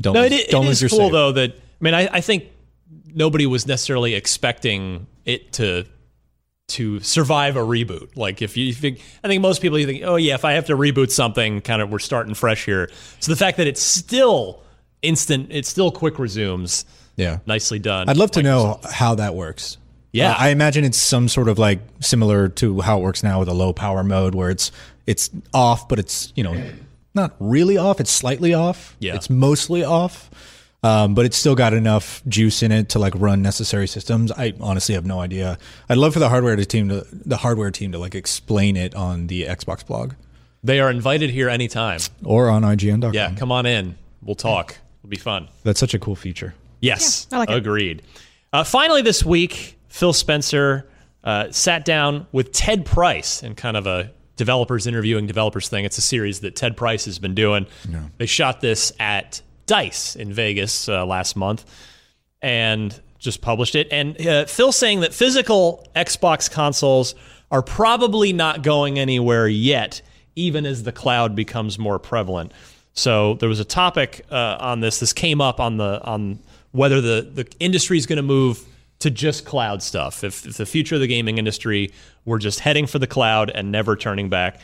Don't no, lose, it, don't it lose is your cool save. though that I mean I, I think nobody was necessarily expecting it to to survive a reboot. Like if you think, I think most people you think, oh yeah, if I have to reboot something, kind of we're starting fresh here. So the fact that it's still instant, it's still quick resumes. Yeah. nicely done. I'd love to know how that works. Yeah. Uh, I imagine it's some sort of like similar to how it works now with a low power mode where it's it's off, but it's you know not really off. It's slightly off. Yeah. It's mostly off. Um, but it's still got enough juice in it to like run necessary systems. I honestly have no idea. I'd love for the hardware to team to the hardware team to like explain it on the Xbox blog They are invited here anytime. or on IGN.com. Yeah, come on in. We'll talk. It'll be fun. That's such a cool feature. Yes, Yeah, I like it. agreed. Uh, finally, this week, Phil Spencer uh, sat down with Ted Price in kind of a developers interviewing developers thing. It's a series that Ted Price has been doing. They shot this at Dice in Vegas uh, last month and just published it. And uh, Phil saying that physical Xbox consoles are probably not going anywhere yet, even as the cloud becomes more prevalent. So there was a topic uh, on this. This came up on the on whether the the industry is going to move to just cloud stuff. If, if the future of the gaming industry we're just heading for the cloud and never turning back.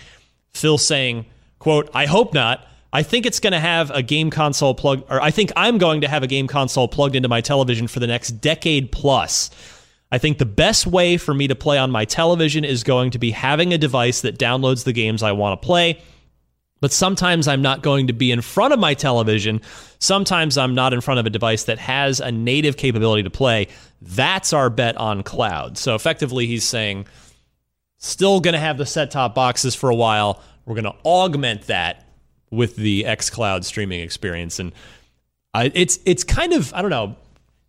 Phil saying, "quote I hope not." I think it's going to have a game console plug, or I think I'm going to have a game console plugged into my television for the next decade plus. I think the best way for me to play on my television is going to be having a device that downloads the games I want to play. But sometimes I'm not going to be in front of my television. Sometimes I'm not in front of a device that has a native capability to play. That's our bet on cloud. So effectively, he's saying, still going to have the set top boxes for a while. We're going to augment that with the xCloud streaming experience. And I, it's it's kind of I don't know.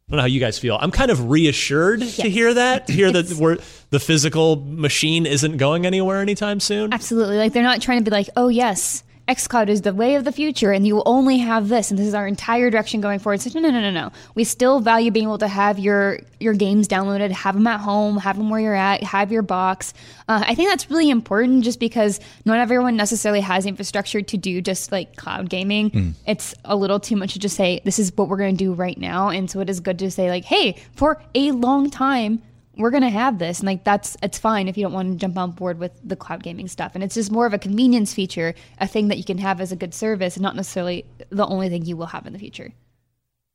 I don't know how you guys feel. I'm kind of reassured to hear that, to hear that we're, the physical machine isn't going anywhere anytime soon. Absolutely. Like they're not trying to be like, oh yes, xCloud is the way of the future, and you will only have this, and this is our entire direction going forward. So no, no, no, no, no. We still value being able to have your your games downloaded, have them at home, have them where you're at, have your box. Uh, I think that's really important, just because not everyone necessarily has infrastructure to do just like cloud gaming. Hmm. It's a little too much to just say this is what we're going to do right now, and so it is good to say like, hey, for a long time we're gonna have this and like that's it's fine if you don't want to jump on board with the cloud gaming stuff and it's just more of a convenience feature a thing that you can have as a good service and not necessarily the only thing you will have in the future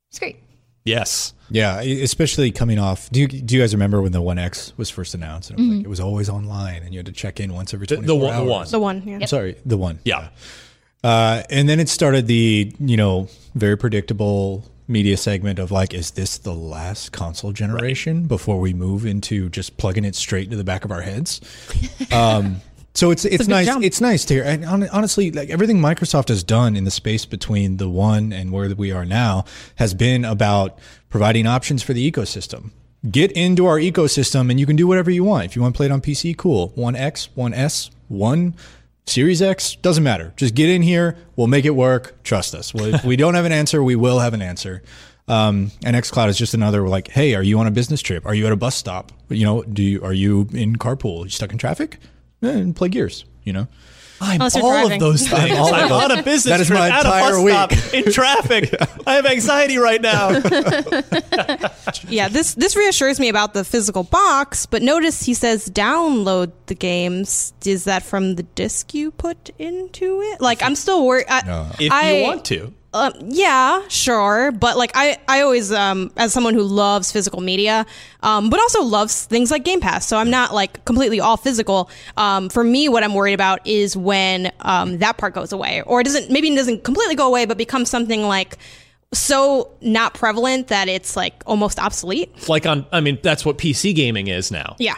it's great Yes. Yeah, especially coming off. Do you, do you guys remember when the One X was first announced? And it was, like, Mhm. it was always online, and you had to check in once every The- twenty the one- the hours. one. The one, yeah. I'm sorry, the one. Yeah. Uh, and then it started the you know very predictable media segment of like, is this the last console generation before we move into just plugging it straight into the back of our heads? (laughs) Um, so it's it's, big nice jump. it's nice to hear. And hon- honestly, like everything Microsoft has done in the space between the one and where we are now has been about providing options for the ecosystem. Get into our ecosystem and you can do whatever you want. If you want to play it on PC, cool. One X, one S, one Series X, doesn't matter. Just get in here. We'll make it work. Trust us. Well, if we don't have an answer, we will have an answer. Um, and XCloud is just another like, hey, are you on a business trip? Are you at a bus stop? You know, do you are you in carpool? you stuck in traffic? Eh, play Gears. You know. I'm Unless you're all driving. (laughs) of those things. I'm all of I'm those. on a business That is trip my at a entire bus week. stop in traffic. (laughs) (laughs) I have anxiety right now. Yeah, this this reassures me about the physical box, but notice he says download the games. Is that from the disc you put into it? Like I'm still worried. I, if I- you want to. Um, yeah, sure, but like I, I always, um, as someone who loves physical media, um, but also loves things like Game Pass, so I'm not like completely all physical. Um, for me, what I'm worried about is when um, that part goes away, or it doesn't, maybe it doesn't completely go away, but becomes something like so not prevalent that it's like almost obsolete. Like on, I mean, that's what PC gaming is now. Yeah.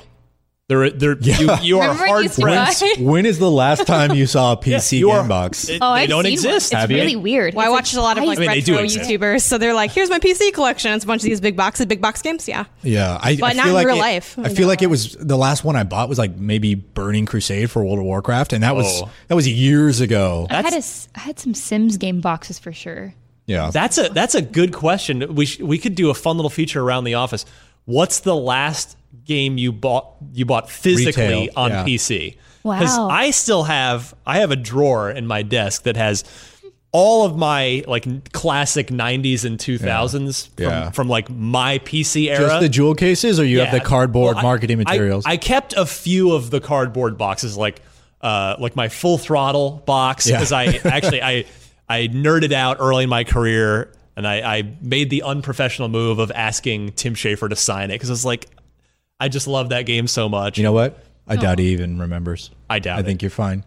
They're, they're, you, you are Remember hard used pressed. When is the last time you saw a (laughs) PC you are- game box? It- oh they I've don't exist. one. Have it's you? really weird Well, I It's watched a lot of like I mean, retro. YouTubers, so they're like, "Here's my PC collection." It's a bunch of these big boxes, big box games. Yeah, Yeah, I, But I not feel in like real it- life. I feel like it was the last one I bought was like maybe Burning Crusade for World of Warcraft, and that was Oh. that was years ago. I had a s- I had some Sims game boxes for sure Yeah, That's a that's a good question. We sh- we could do a fun little feature around the office. What's the last game you bought you bought physically Retail, on yeah. PC? Wow. I still have I have a drawer in my desk that has all of my like classic 90s and 2000s from, Yeah. from like my PC era. just the jewel cases, or you have the cardboard Well, I- marketing I- materials. I, kept a few of the cardboard boxes, like uh, like my full throttle box, Yeah. because I (laughs) actually I I nerded out early in my career, and I, I made the unprofessional move of asking Tim Schafer to sign it because I was like, I just love that game so much. you know what? I doubt he even remembers. I doubt I think you're fine.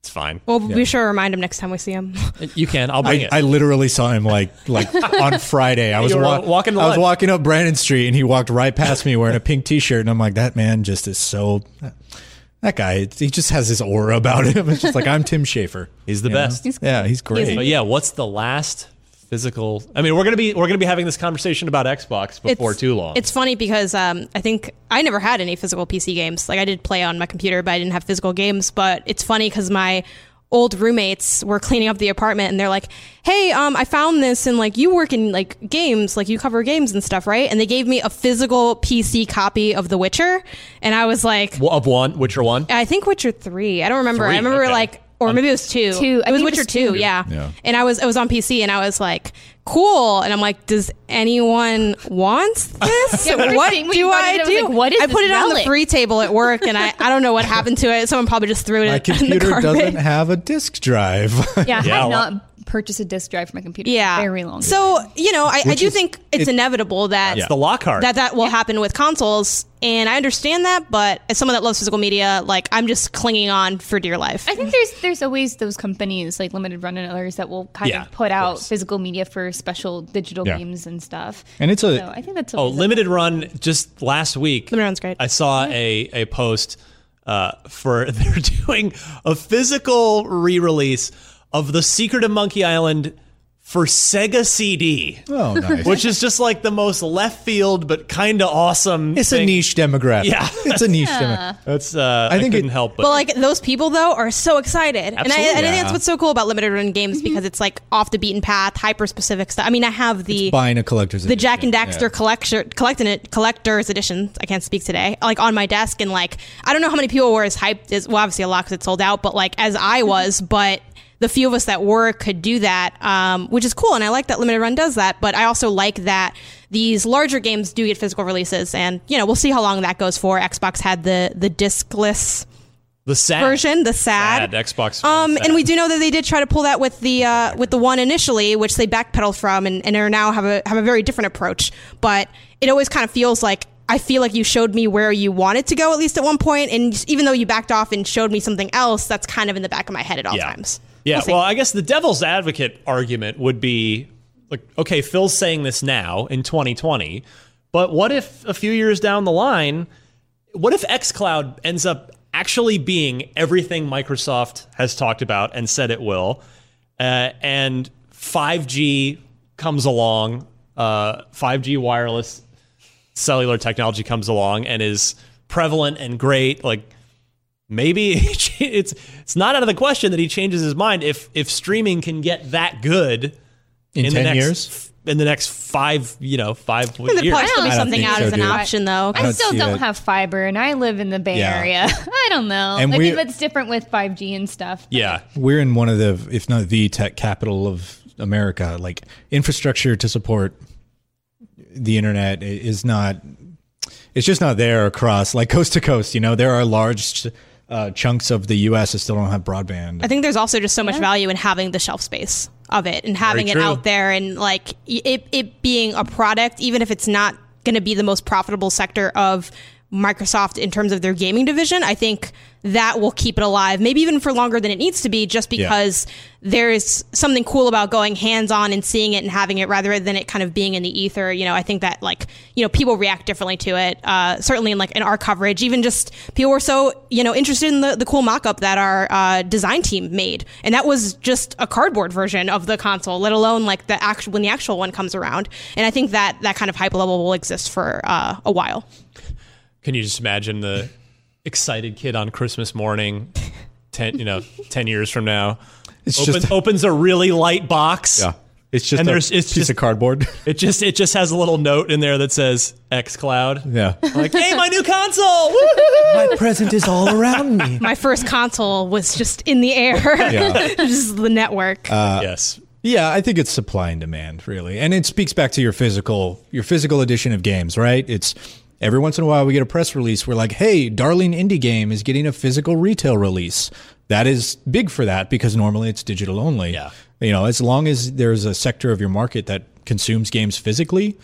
It's fine. Well, We'll be sure to remind him next time we see him. (laughs) You can. I'll bring I, it. I literally saw him like like (laughs) on Friday. I was You were wa- walking the I was line. walking up Brannan Street, and he walked right past me wearing a pink T-shirt, and I'm like, that man just is so. That guy, he just has this aura about him. It's just like I'm Tim Schafer. He's the best. He's yeah, he's great. But yeah, what's the last physical? I mean, we're gonna be we're gonna be having this conversation about Xbox before It's- too long. It's funny because um, I think I never had any physical PC games. Like I did play on my computer, but I didn't have physical games. But it's funny because my old roommates were cleaning up the apartment and they're like, "Hey, um, I found this and like you work in like games, like you cover games and stuff, right?" And they gave me a physical PC copy of The Witcher, and I was like, Well, of one, Witcher one. I think Witcher three. I don't remember. Three, I remember okay. like, or maybe it was two. Two. I It was think it Witcher was two. two. Yeah. Yeah. And I was I was on PC and I was like, cool. And I'm like, does anyone want this? (laughs) Yeah, what interesting. Do you brought I it, I was do? like, what is I this put it on the relic? free table at work and I, I don't know what happened to it. Someone probably just threw it My in the computer garbage. doesn't have a disk drive. Yeah, I (laughs) Yeah, have a lot- not purchased a disk drive for my computer. Yeah. very long. So you know, I, I do is- think it's it- inevitable that It's the Lockhart. that that will happen with consoles, and I understand that. But as someone that loves physical media, like I'm just clinging on for dear life. I think there's there's always those companies like Limited Run and others that will kind Yeah, of put of out physical media for special digital Yeah. games and stuff. And it's a- so I think that's Oh, limited run just last week. Limited Run's great. I saw a a post uh, for (laughs) they're doing a physical re-release of the Secret of Monkey Island for Sega CD. Oh, nice. Which is just like the most left field but kind of awesome. it's a niche demographic. Yeah. it's a niche demographic. That's uh, I, I think couldn't it- help but, But like those people though are so excited, and I, Absolutely. and I think Yeah. that's what's so cool about limited run games because it's like off the beaten path, hyper specific stuff. I mean, I have the Buying a collector's the edition. Jak and Daxter Yeah. collector collecting it collector's edition. I can't speak today. Like on my desk, and like I don't know how many people were as hyped as well. Obviously, a lot because it sold out, but like as I was, but. The few of us that were could do that, um, which is cool, and I like that limited run does that. But I also like that these larger games do get physical releases, and you know we'll see how long that goes for. Xbox had the the discless the sad version, the sad. sad Xbox. Um, sad. and we do know that they did try to pull that with the uh, with the one initially, which they backpedaled from, and, and are now have a have a very different approach. But it always kind of feels like I feel like you showed me where you wanted to go at least at one point, and even though you backed off and showed me something else, that's kind of in the back of my head at all Yeah. times. Yeah, We'll well, I guess the devil's advocate argument would be like, okay, Phil's saying this now in 2020, but what if a few years down the line, what if xCloud ends up actually being everything Microsoft has talked about and said it will, uh, and 5G comes along, uh, 5G wireless cellular technology comes along and is prevalent and great, like maybe (laughs) it's it's not out of the question that he changes his mind if if streaming can get that good In the 10 next years? in the next five you know five I think there'd years. probably be I something out so, as an dude. option, though. I I don't still don't that. have fiber, and I live in the Bay Yeah. Area. (laughs) I don't know. And like if it's different with 5G and stuff. Yeah, We're in one of the, if not the tech capital of America. Like infrastructure to support the internet is not. It's just not there across like coast to coast. You know, there are large uh, chunks of the U.S. that still don't have broadband. I think there's also just so much value in having the shelf space of it and having it out there and like it, it being a product, even if it's not going to be the most profitable sector of Microsoft in terms of their gaming division, I think that will keep it alive, maybe even for longer than it needs to be, just Yeah. because there's something cool about going hands on and seeing it and having it rather than it kind of being in the ether. You know, I think that like, you know, people react differently to it. Uh, certainly in like in our coverage, even just people were so, you know, interested in the, the cool mock up that our uh, design team made. And that was just a cardboard version of the console, let alone like the actual, when the actual one comes around. And I think that that kind of hype level will exist for uh, a while. Can you just imagine the excited kid on Christmas morning, ten you know (laughs) ten years from now, It's opens, just- opens a really light box. yeah, it's just And a there's- it's piece just- of cardboard. (laughs) It just it just has a little note in there that says xCloud. yeah, Like, hey, my new console! (laughs) Woo! my present is all around me. My first console was just in the air, Yeah. just the network. Uh, yes. Yeah, I think it's supply and demand, really, and it speaks back to your physical, your physical edition of games, right? It's every once in a while we get a press release. We're like, "Hey, Darling Indie Game is getting a physical retail release." That is big for that because normally it's digital only. Yeah. you know, as long as there's a sector of your market that consumes games physically,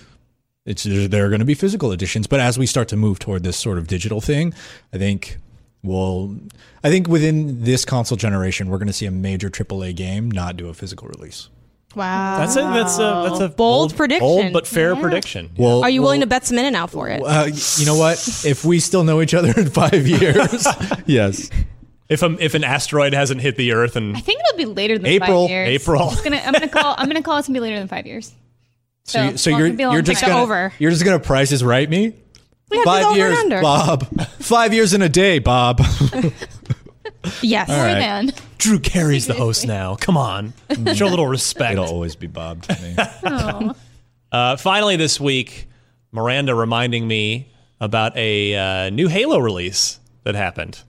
it's there are going to be physical editions. But as we start to move toward this sort of digital thing, I think Well, I think within this console generation, we're going to see a major AAA game not do a physical release. Wow. That's a that's a that's a bold, prediction. bold but fair Yeah. prediction. Well, Are you well, willing to bet some in and out for it? Uh, you know what? If we still know each other in five years, (laughs) yes. If a, if an asteroid hasn't hit the Earth and I think it'll be later than April, five years. April. It's gonna, I'm gonna call. I'm gonna call it to be later than five years. So, you, so well, you're could be you're just gonna over. you're just gonna prices right me. We have to Five go over years, and under. Bob. (laughs) Five years in a day, Bob. (laughs) Yes. All right. Man. Drew Carey's the host now. Come on, show a little respect. It'll always be Bob to me. (laughs) Oh. Uh, finally, this week, Miranda reminding me about a uh, new Halo release that happened.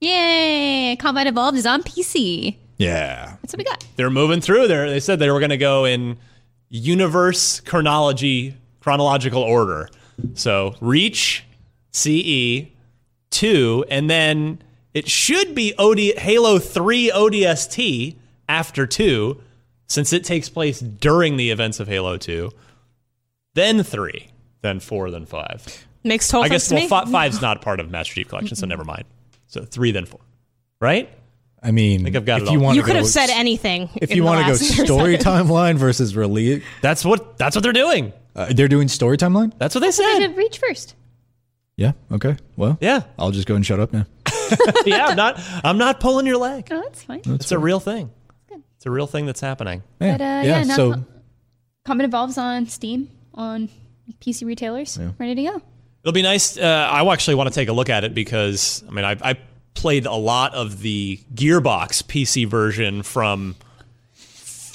Yay! Combat Evolved is on PC. Yeah. That's what we got. They're moving through there. They said they were going to go in universe chronology, chronological order. So Reach, CE, two, and then it should be OD, Halo 3 ODST after two, since it takes place during the events of Halo 2. Then three, then four, then five. Makes total I sense guess to well, me. fi- five's not part of Master Chief Collection, so never mind. So three, then four, right? I mean, think I've got if it you all. want you to could go, have said anything. if in you the want to go last (laughs) story seven. timeline versus release, That's what that's what they're doing. uh, they're doing story timeline. That's what they I said. did Reach first. Yeah. Okay. Well. Yeah. I'll just go and shut up now. (laughs) yeah, I'm not I'm not pulling your leg. Oh, that's fine. It's a real thing. It's a real thing that's happening. Yeah. But, uh, yeah. yeah, so Com- Combat Evolved's on Steam on PC retailers. Ready to go. It'll be nice. Uh, I actually want to take a look at it because I mean I, I played a lot of the Gearbox PC version from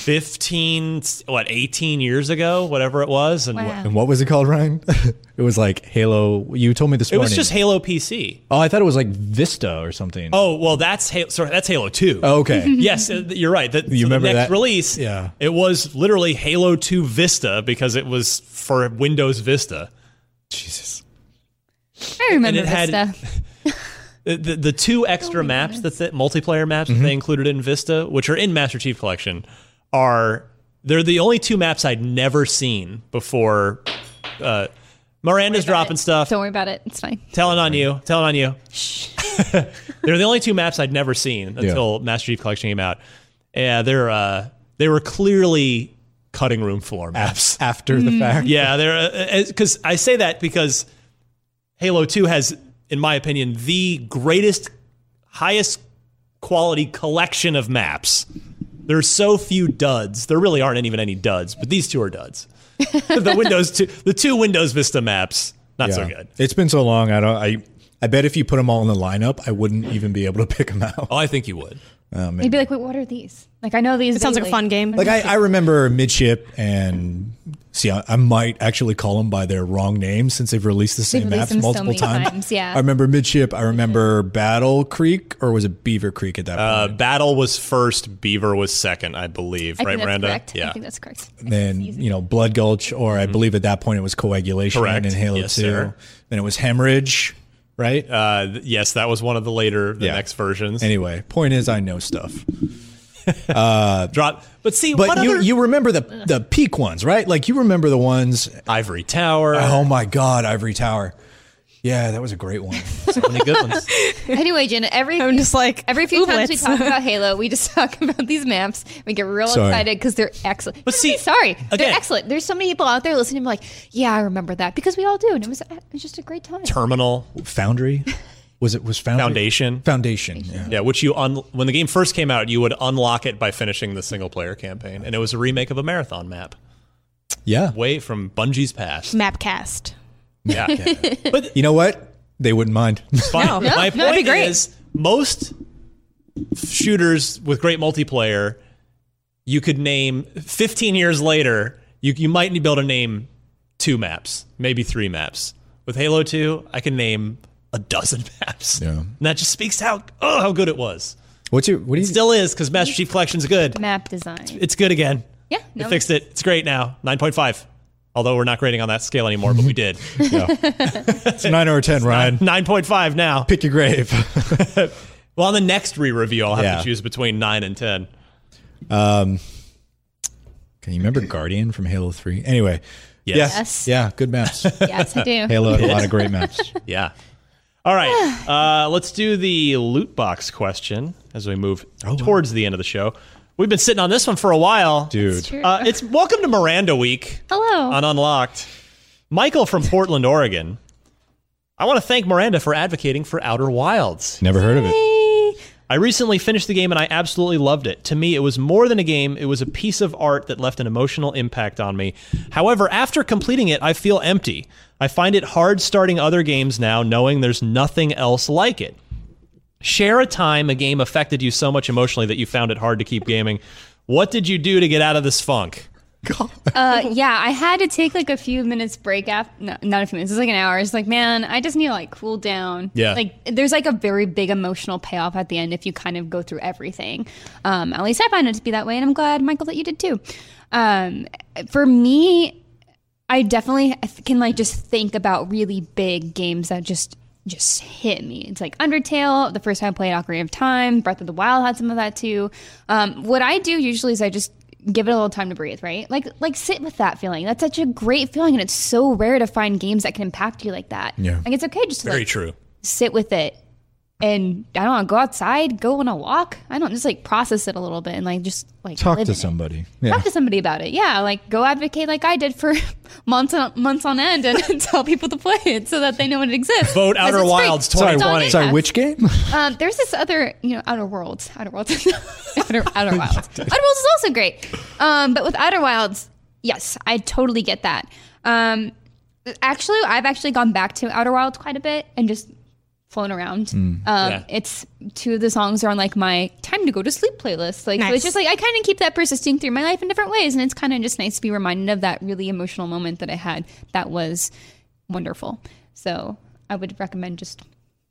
15 what 18 years ago whatever it was and Wow. and what was it called, Ryan? (laughs) it was like Halo. You told me this it morning. was just Halo PC. Oh, I thought it was like Vista or something. Oh well, that's Halo. Sorry, that's Halo Two. Oh, okay. (laughs) yes, uh, you're right. That, You so remember the next that? release? Yeah. it was literally Halo Two Vista because it was for Windows Vista. Jesus. I remember it had- Vista. (laughs) The, the, the two extra maps that's it, multiplayer maps that they included in Vista, which are in Master Chief Collection, are they're the only two maps I'd never seen before. Uh, Miranda's dropping stuff. Don't worry about it. It's fine. Telling on you. Telling on you. (laughs) they're the only two maps I'd never seen until Master Chief Collection came out. Yeah, they're uh, they were clearly cutting room floor maps. After the fact. Yeah, they're because I say that because Halo Two has, in my opinion, the greatest, highest quality collection of maps. There's so few duds. There really aren't even any duds, but these two are duds. (laughs) the Windows two, the two Windows Vista maps, not so good. It's been so long. I don't. I. I bet if you put them all in the lineup, I wouldn't even be able to (laughs) pick them out. Oh, I think you would. Uh, maybe. They'd be like, wait, what are these? Like, I know these. It sounds like a fun game. Like I, I remember midship and see, I, I might actually call them by their wrong names since they've released the same released maps them so multiple times. times, yeah. I remember midship. I remember Battle Creek, or was it Beaver Creek at that Uh, point? Battle was first, Beaver was second, I believe. I right, think that's Miranda? correct. Yeah. I think that's correct. then you know Blood Gulch, or I believe at that point it was coagulation Mm-hmm. Correct. in Halo Yes, Two. sir. Then it was hemorrhage, right? Uh, th- yes, that was one of the later, the Yeah. next versions. Anyway, point is, I know stuff. (laughs) Uh, Drop, but see, But what you other you remember the the peak ones, right? Like you remember the ones. Ivory Tower? Oh my God, Ivory Tower. Yeah, that was a great one. (laughs) so many good ones. Anyway, Jen, every I'm just like every few times we talk about (laughs) Halo, we just talk about these maps. We get real Sorry. excited because they're excellent. But see, sorry, again- they're excellent. There's so many people out there listening, like, yeah, I remember that because we all do, and it was uh, it was just a great time. Terminal Foundry. Was it was Foundry? Foundation. Foundation. Yeah. Yeah, which you un- when the game first came out, you would unlock it by finishing the single player campaign, and it was a remake of a marathon map, Yeah. way from Bungie's past. Mapcast. Yeah, (laughs) but You know what? They wouldn't mind. fine. No, My no, that'd be point great. is, most shooters with great multiplayer, you could name 15 years later, you you might be able to name two maps, maybe three maps. With Halo 2, I can name a dozen (laughs) maps. Yeah. And that just speaks to how oh how good it was. What's your what do you Still is because Master Chief Collection's good. Map design. It's good again. Yeah, They no, fixed it. It's great now. 9.5. Although we're not grading on that scale anymore, but we (laughs) did. It's (laughs) nine or ten, Ryan. 9.5 now. Pick your grave. Well, on the next re-review, I'll have Yeah. to choose between 9 and 10. um, can you remember Guardian from Halo Three? Anyway, Yes. yeah, Yes. yeah, good maps. Yes, I do. Halo had a lot of great maps. Yeah. All right, uh, let's do the loot box question as we move towards the end of the show. We've been sitting on this one for a while, dude. true. Uh, it's welcome to Miranda Week Hello. on Unlocked. Michael from Portland, Oregon. I want to thank Miranda for advocating for Outer Wilds. Never heard of it. I recently finished the game and I absolutely loved it. To me, it was more than a game, it was a piece of art that left an emotional impact on me. However, after completing it, I feel empty. I find it hard starting other games now, knowing there's nothing else like it. Share a time a game affected you so much emotionally that you found it hard to keep gaming. What did you do to get out of this funk? Uh, yeah, I had to take like a few minutes break after. No, not a few minutes. It's like an hour. It's like, man, I just need to like cool down. Yeah. Like, there's like a very big emotional payoff at the end if you kind of go through everything. Um, at least I find it to be that way, and I'm glad Michael that you did too. Um, for me, I definitely can like just think about really big games that just just hit me. It's like Undertale. The first time I played Ocarina of Time, Breath of the Wild had some of that too. Um, what I do usually is I just give it a little time to breathe, right? Like like sit with that feeling. That's such a great feeling, and it's so rare to find games that can impact you like that. Yeah. like it's okay just to Very like, true. sit with it. And I don't want to go outside, go on a walk. I don't just like process it a little bit and like just like Talk to somebody. Yeah. talk to somebody about it. Yeah, like go advocate like I did for (laughs) months on months on end and (laughs) tell people to play it so that they know it exists. Vote Outer. Wilds It's on 2020. Game Sorry, which game? (laughs) Um, there's this other, you know, Outer Worlds. Outer Worlds. Outer, Outer Wilds. Outer Worlds is also great. Um, but with Outer Wilds, yes, I totally get that. Um, actually, I've actually gone back to Outer Wilds quite a bit and just flown around. Um, Yeah. It's two of the songs are on like my time to go to sleep playlist. Like so it's just like I kind of keep that persisting through my life in different ways, and it's kind of just nice to be reminded of that really emotional moment that I had that was wonderful. So I would recommend just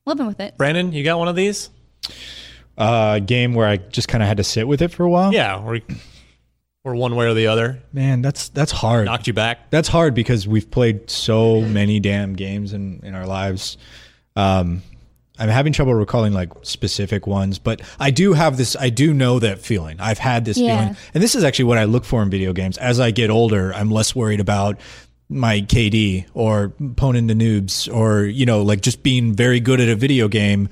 living with it. Brandin, you got one of these? uh, game where I just kind of had to sit with it for a while. Yeah, or, or one way or the other. Man, that's that's hard. Knocked you back. That's hard because we've played so many damn games in in our lives. Um, I'm having trouble recalling like specific ones, but I do have this. I do know that feeling. I've had this Yeah. feeling, and this is actually what I look for in video games. As I get older, I'm less worried about my KD or poning the noobs or you know like just being very good at a video game.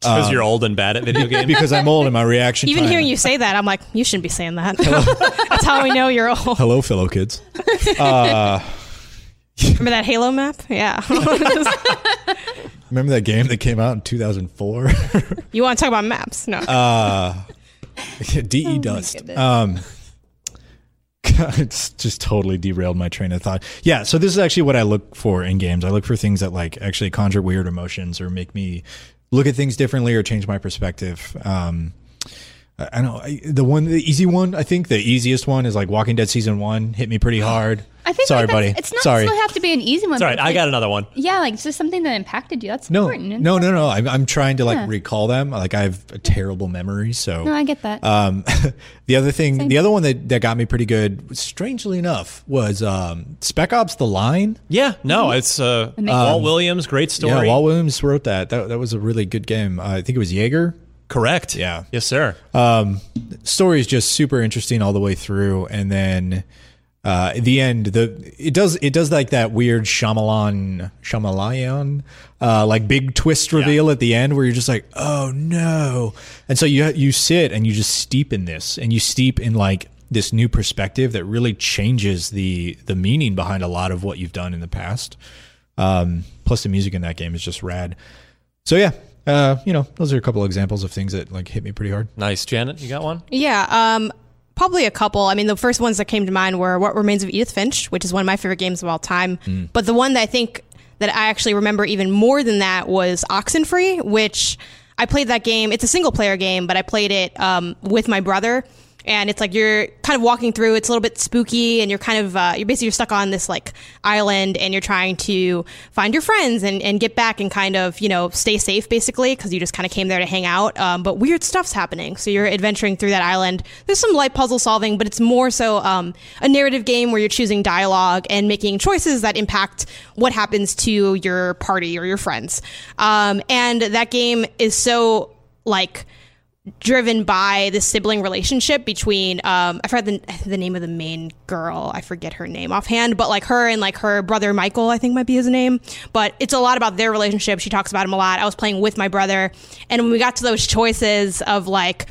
Because Um, you're old and bad at video (laughs) games. because I'm old and my reaction. Even time- hearing you (laughs) say that, I'm like, you shouldn't be saying that. (laughs) That's how we know you're old. Hello, fellow kids. Uh, Remember that Halo map? Yeah. Remember that game that came out in 2004? (laughs) you want to talk about maps? No. uh, (laughs) DE Dust. Um, (laughs) it's just totally derailed my train of thought. Yeah, so this is actually what I look for in games. I look for things that like actually conjure weird emotions or make me look at things differently or change my perspective. Um, I I know the one, the easy one. I think the easiest one is like Walking Dead season one hit me pretty (gasps) hard. I think Sorry, like, buddy. It's not Sorry. doesn't have to be an easy one. It's all right. I it's got another one. Yeah, like it's just something that impacted you. That's No, important. no, no, no. I'm, I'm trying to like Yeah. recall them. Like I have a terrible memory, so No, I get that. Um, (laughs) the other thing, Same. the other one that, that got me pretty good, strangely enough, was um, Spec Ops: The Line. Yeah, no, it's uh, makes Walt. Williams, great story. Yeah, Walt Williams wrote that. That that was a really good game. Uh, I think it was Yager. Correct. Yeah. Yes, sir. Um, story is just super interesting all the way through, and then uh, at the end, the it does it does like that weird Shyamalan Shyamalan uh, like big twist reveal at the end where you're just like, oh no, and so you you sit and you just steep in this, and you steep in like this new perspective that really changes the the meaning behind a lot of what you've done in the past. Um, plus, the music in that game is just rad. So yeah, uh, you know, those are a couple examples of things that like hit me pretty hard. Nice, Janet. You got one? Yeah, um, probably a couple. I mean, the first ones that came to mind were What Remains of Edith Finch, which is one of my favorite games of all time. Mm. But the one that I think that I actually remember even more than that was Oxenfree, which I played that game. It's a single player game, but I played it um, with my brother. And it's like you're kind of walking through. It's a little bit spooky, and you're kind of uh, you're basically you're stuck on this like island, and you're trying to find your friends and, and get back and kind of you know stay safe basically because you just kind of came there to hang out. Um, but weird stuff's happening, so you're adventuring through that island. There's some light puzzle solving, but it's more so um, a narrative game where you're choosing dialogue and making choices that impact what happens to your party or your friends. Um, and that game is so like driven by the sibling relationship between um I forgot the, the name of the main girl. I forget her name offhand, but like her and like her brother Michael, I think might be his name. But it's a lot about their relationship. She talks about him a lot. I was playing with my brother, and when we got to those choices of like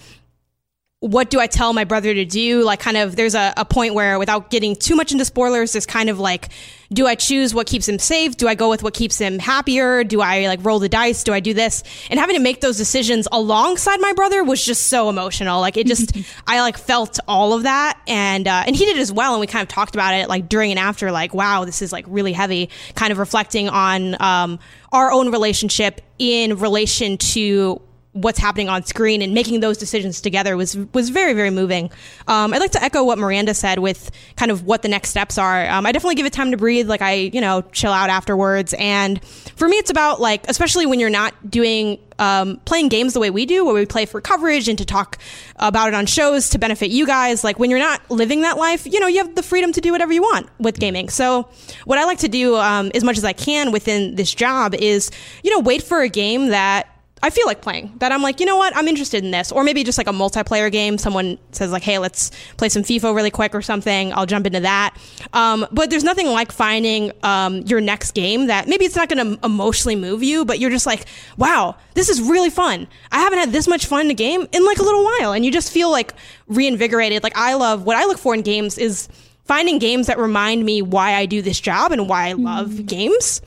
what do I tell my brother to do? Like, kind of, there's a, a point where, without getting too much into spoilers, there's kind of like, do I choose what keeps him safe? Do I go with what keeps him happier? Do I like roll the dice? Do I do this? And having to make those decisions alongside my brother was just so emotional. Like, it just, (laughs) I like felt all of that. And, uh, and he did as well. And we kind of talked about it like during and after, like, wow, this is like really heavy, kind of reflecting on, um, our own relationship in relation to what's happening on screen and making those decisions together was was very very moving. Um, I'd like to echo what Miranda said with kind of what the next steps are. Um, I definitely give it time to breathe. Like I you know chill out afterwards. And for me, it's about like especially when you're not doing um, playing games the way we do, where we play for coverage and to talk about it on shows to benefit you guys. Like when you're not living that life, you know, you have the freedom to do whatever you want with gaming. So what I like to do um, as much as I can within this job is, you know, wait for a game that I feel like playing that I'm like, you know what, I'm interested in this. Or maybe just like a multiplayer game. Someone says like, hey, let's play some FIFA really quick or something. I'll jump into that. Um, but there's nothing like finding um, your next game that maybe it's not going to emotionally move you, but you're just like, wow, this is really fun. I haven't had this much fun in a game in like a little while. And you just feel like reinvigorated. Like I love what I look for in games is finding games that remind me why I do this job and why I love games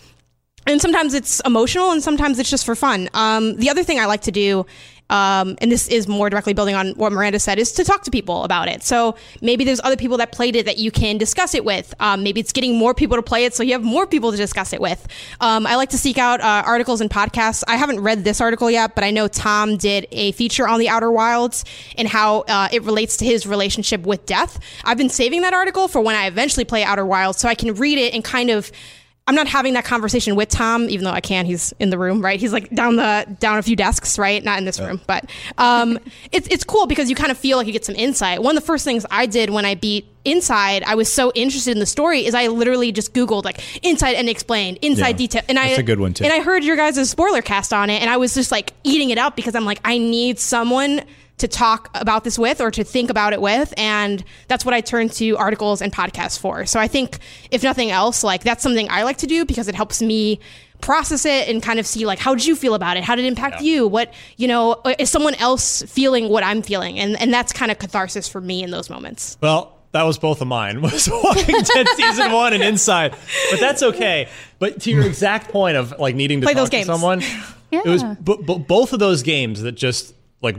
and sometimes it's emotional and sometimes it's just for fun. Um, the other thing I like to do, um, and this is more directly building on what Miranda said, is to talk to people about it. So maybe there's other people that played it that you can discuss it with. Um, maybe it's getting more people to play it so you have more people to discuss it with. Um, I like to seek out uh, articles and podcasts. I haven't read this article yet, but I know Tom did a feature on the Outer Wilds and how uh, it relates to his relationship with death. I've been saving that article for when I eventually play Outer Wilds so I can read it and kind of I'm not having that conversation with Tom, even though I can. He's in the room, right? He's like down the down a few desks, right? Not in this room, but um, (laughs) it's it's cool because you kind of feel like you get some insight. One of the first things I did when I beat Inside, I was so interested in the story, is I literally just Googled like Inside and explained, Inside Yeah, detail, and I that's a good one, too. And I heard your guys' spoiler cast on it, and I was just like eating it up because I'm like, I need someone to talk about this with or to think about it with and that's what i turn to articles and podcasts for. So i think if nothing else like that's something i like to do because it helps me process it and kind of see like how did you feel about it? How did it impact you? What you know uh, is someone else feeling what i'm feeling? And and that's kind of catharsis for me in those moments. Well, that was both of mine. (laughs) Was Walking Dead season one and Inside, but that's okay. But to your exact point of like needing to Play talk those to games. someone, (laughs) it was b- b- both of those games that just like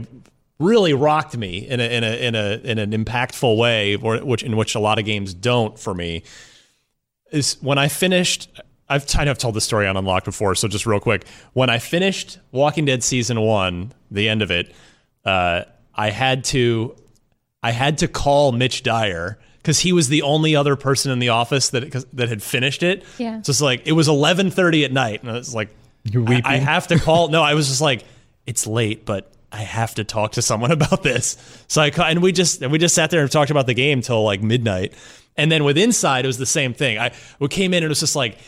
really rocked me in a in a in a in an impactful way, or which in which a lot of games don't for me. Is when I finished. I've kind of told the story on Unlocked before, so just real quick. When I finished Walking Dead season one, the end of it, uh, I had to I had to call Mitch Dyer because he was the only other person in the office that that had finished it. Yeah. So it's like it was eleven thirty at night, and I was like, I, I have to call. no, I was just like, it's late, but I have to talk to someone (laughs) about this. So I and we just and we just sat there and talked about the game till like midnight, and then with Inside it was the same thing. I we came in and it was just like,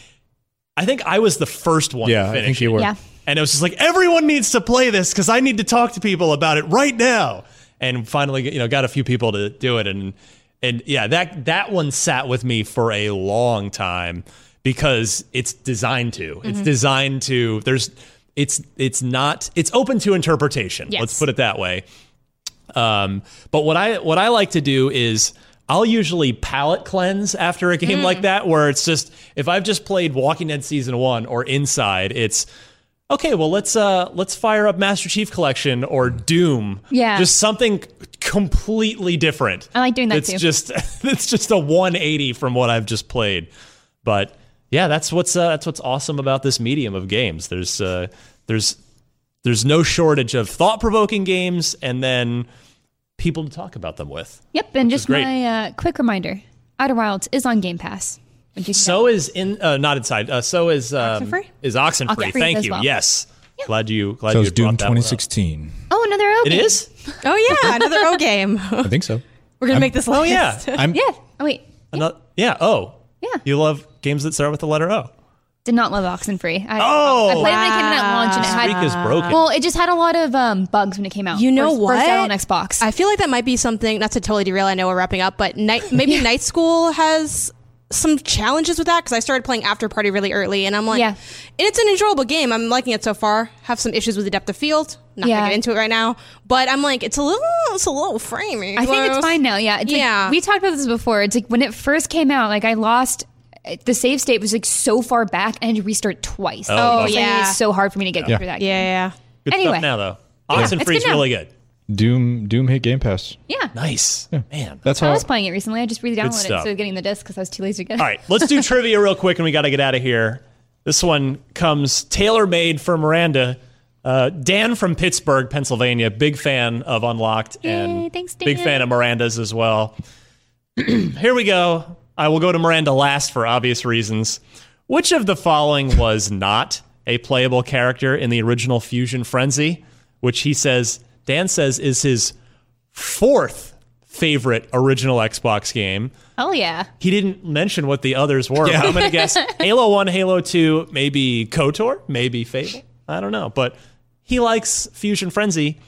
I think I was the first one Yeah, to I think you were. Yeah. And it was just like everyone needs to play this because I need to talk to people about it right now. And finally, you know, got a few people to do it, and and yeah, that that one sat with me for a long time because it's designed to. It's Mhm. designed to. There's, it's it's not. It's open to interpretation. Yes. Let's put it that way. Um, but what I what I like to do is I'll usually palate cleanse after a game Mm. like that, where it's just if I've just played Walking Dead season one or Inside, it's okay. Well, let's uh let's fire up Master Chief Collection or Doom. Yeah. just something completely different. I like doing that it's too. just (laughs) it's just a 180 from what I've just played. But yeah, that's what's uh, that's what's awesome about this medium of games. There's uh, there's there's no shortage of thought provoking games, and then people to talk about them with. Yep, and just great. my uh, quick reminder: Outer Wilds is on Game Pass. Which you So is in uh, not inside. Uh, so is um, Oxenfree? is Oxenfree. Oxenfree Thank you. well. Yes. Glad you glad So you it's brought Doom that one up. 2016. Oh, another O It game. is. Oh yeah, (laughs) another O game. I think so. We're gonna I'm- make this list. Oh yeah. (laughs) I'm- Yeah. Oh wait. Ano- yeah. Oh. Yeah. You love games that start with the letter O. Did not love Oxenfree. I, Oh! I played it when it came out at launch, and it had Streak is broken. well, it just had a lot of um, bugs when it came out. You know first, what? First out on Xbox. I feel like that might be something. Not to totally derail. I know we're wrapping up, but night, (laughs) maybe Night School has some challenges with that because I started playing After Party really early, and I'm like, Yeah. and it's an enjoyable game. I'm liking it so far. Have some issues with the depth of field. Not Yeah. gonna get into it right now, but I'm like, it's a little, it's a little framey. I think it's fine now. Yeah, it's Yeah. Like, we talked about this before. It's like when it first came out, like I lost. The save state was like so far back, and I had to restart twice. Oh, Oh, yeah. it's so hard for me to get Yeah. through that. Yeah, game. yeah. Good Anyway. stuff now, though. Yeah, Oxenfree's it's good now. really good. Doom Doom hit Game Pass. Yeah. Nice. Man. That's how I was playing it recently. I just re-downloaded it stuff. instead of getting the disc because I was too lazy to get it. All right, let's do trivia real quick, and we got to get out of here. This one comes tailor made for Miranda. Uh, Dan from Pittsburgh, Pennsylvania, big fan of Unlocked and thanks, big fan of Miranda's as well. (clears throat) Here we go. I will go to Miranda last for obvious reasons. Which of the following was not a playable character in the original Fusion Frenzy? Which he says, Dan says, is his fourth favorite original Xbox game. Oh yeah. He didn't mention what the others were. Yeah. I'm going (laughs) to guess Halo 1, Halo 2, maybe KOTOR, maybe Fable. I don't know. But he likes Fusion Frenzy.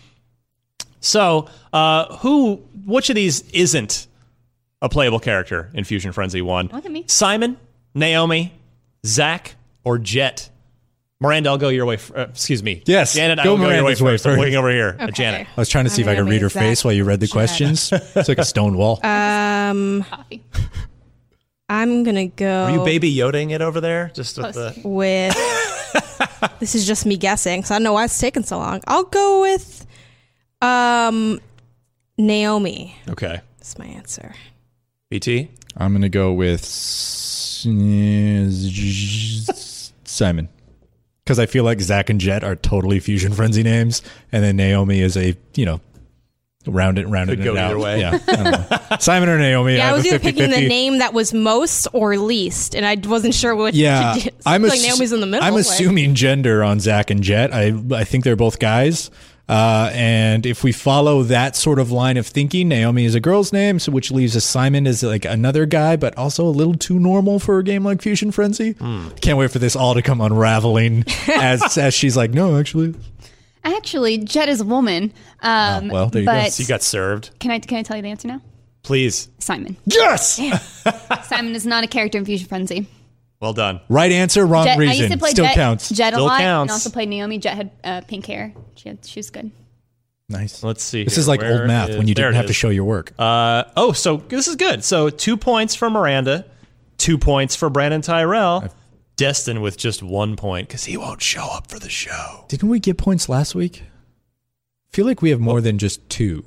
So, uh, who, which of these isn't a playable character in Fusion Frenzy 1? Look at me. Simon, Naomi, Zach, or Jet? Miranda, I'll go your way. F- uh, excuse me. Yes, Janet, I go will go your way Miranda's way first. I'm first. waiting over here. Uh, Janet. I was trying to see if I could read her Zach, face while you read the questions. (laughs) It's like a stone wall. Um, I'm gonna go. Are you baby Yodaing it over there? Just with the. (laughs) with this is just me guessing so i don't know why it's taking so long i'll go with um naomi Okay. that's my answer BT? I'm gonna go with Simon because I feel like Zach and Jet are totally fusion frenzy names, and then Naomi is a you know round it rounded Could go it out. either way. Yeah, I. (laughs) Simon or Naomi. yeah i have was a either picking the 50-50. name that was most or least and i wasn't sure which Yeah, to do. I'm like naomi's in the middle I'm like- assuming gender on Zach and Jet. I I think they're both guys. Uh, and if we follow that sort of line of thinking, Naomi is a girl's name, so which leaves us Simon as like another guy, but also a little too normal for a game like Fusion Frenzy. Hmm. Can't wait for this all to come unraveling (laughs) as as she's like, no, actually, Actually, Jet is a woman. Um, Oh, well, there you go. but So you got served. Can I can I tell you the answer now? Please. Simon. yes, Simon is not a character in Fusion Frenzy. Well done. right answer, wrong Jet, I reason, used to play still Jet, counts. Jet a Still lot, counts. and also played Naomi. Jet had uh, pink hair. She had, she was good. Nice. Let's see. This here. is like Where old math is- when you there didn't it have to is. show your work. Uh, oh, so this is good. So two points for Miranda, two points for Brandin Tyrrel. Destin with just one point because he won't show up for the show. Didn't we get points last week? I feel like we have more than just two.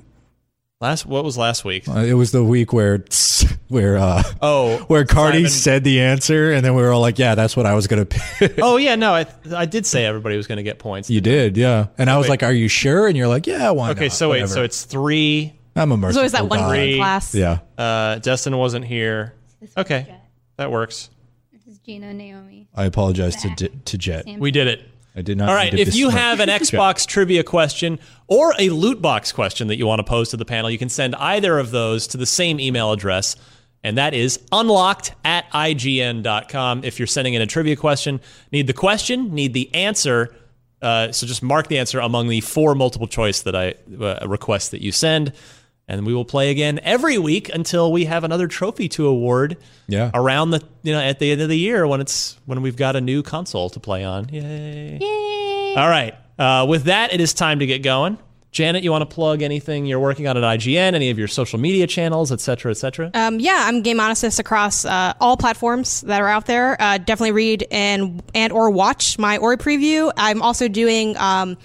Last what was last week? Uh, it was the week where (laughs) where uh Oh, (laughs) where Cardy Simon- said the answer, and then we were all like, "Yeah, that's what I was gonna (laughs) pick." Oh yeah, no, I I did say everybody was going to get points. you did, yeah. And I was Wait. like, "Are you sure?" And you're like, "Yeah, why Okay, not? so wait, so it's three. I'm a there's merciful always that one God. Three. class Yeah, Uh, Destin wasn't here. Okay, that works. This is Gina Naomi. I apologize to J- to Jet. We did it. I did not. All right. If you have an. (laughs) Xbox trivia question or a loot box question that you want to pose to the panel, you can send either of those to the same email address, and that is unlocked at ign.com. If you're sending in a trivia question, need the question, need the answer. Uh, so just mark the answer among the four multiple choice that I uh, request that you send. And we will play again every week until we have another trophy to award Yeah. around the you know at the end of the year when it's when we've got a new console to play on. Yay! Yay! All right. Uh, with that, it is time to get going. Janet, you want to plug anything you're working on at IGN, any of your social media channels, et cetera, et cetera? um, yeah i'm game honestist across uh, all platforms that are out there uh, definitely read and and or watch my ori preview i'm also doing um,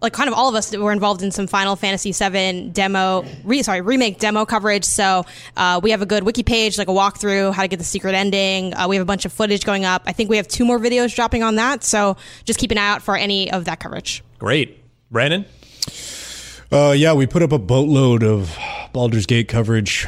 like kind of all of us were involved in some Final Fantasy VII demo, re, sorry, remake demo coverage. So uh, we have a good wiki page, like a walkthrough, how to get the secret ending. Uh, we have a bunch of footage going up. I think we have two more videos dropping on that. So just keep an eye out for any of that coverage. Great. Brandin? Uh, yeah, we put up a boatload of Baldur's Gate coverage.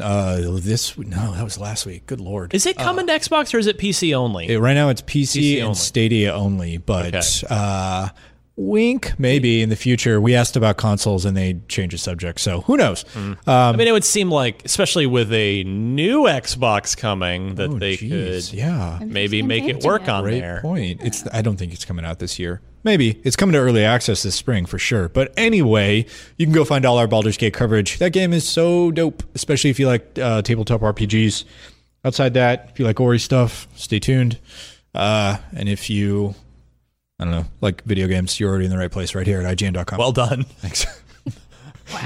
Uh, this no, that was last week. Good lord. Is it coming to Xbox or is it PC only? Uh, It- right now it's PC, PC and only. Stadia only, but Okay. uh, Wink, maybe in the future. We asked about consoles and they changed the subject, so who knows? Um, I mean, it would seem like, especially with a new Xbox coming, that Oh, they geez, could yeah. maybe make it work on Great there. point. It's I don't think it's coming out this year. Maybe it's coming to early access this spring for sure. But anyway, you can go find all our Baldur's Gate coverage. That game is so dope, especially if you like uh, tabletop RPGs. Outside that, if you like Ori stuff, stay tuned. Uh, and if you, I don't know, like video games, you're already in the right place right here at IGN.com. Well done. Thanks.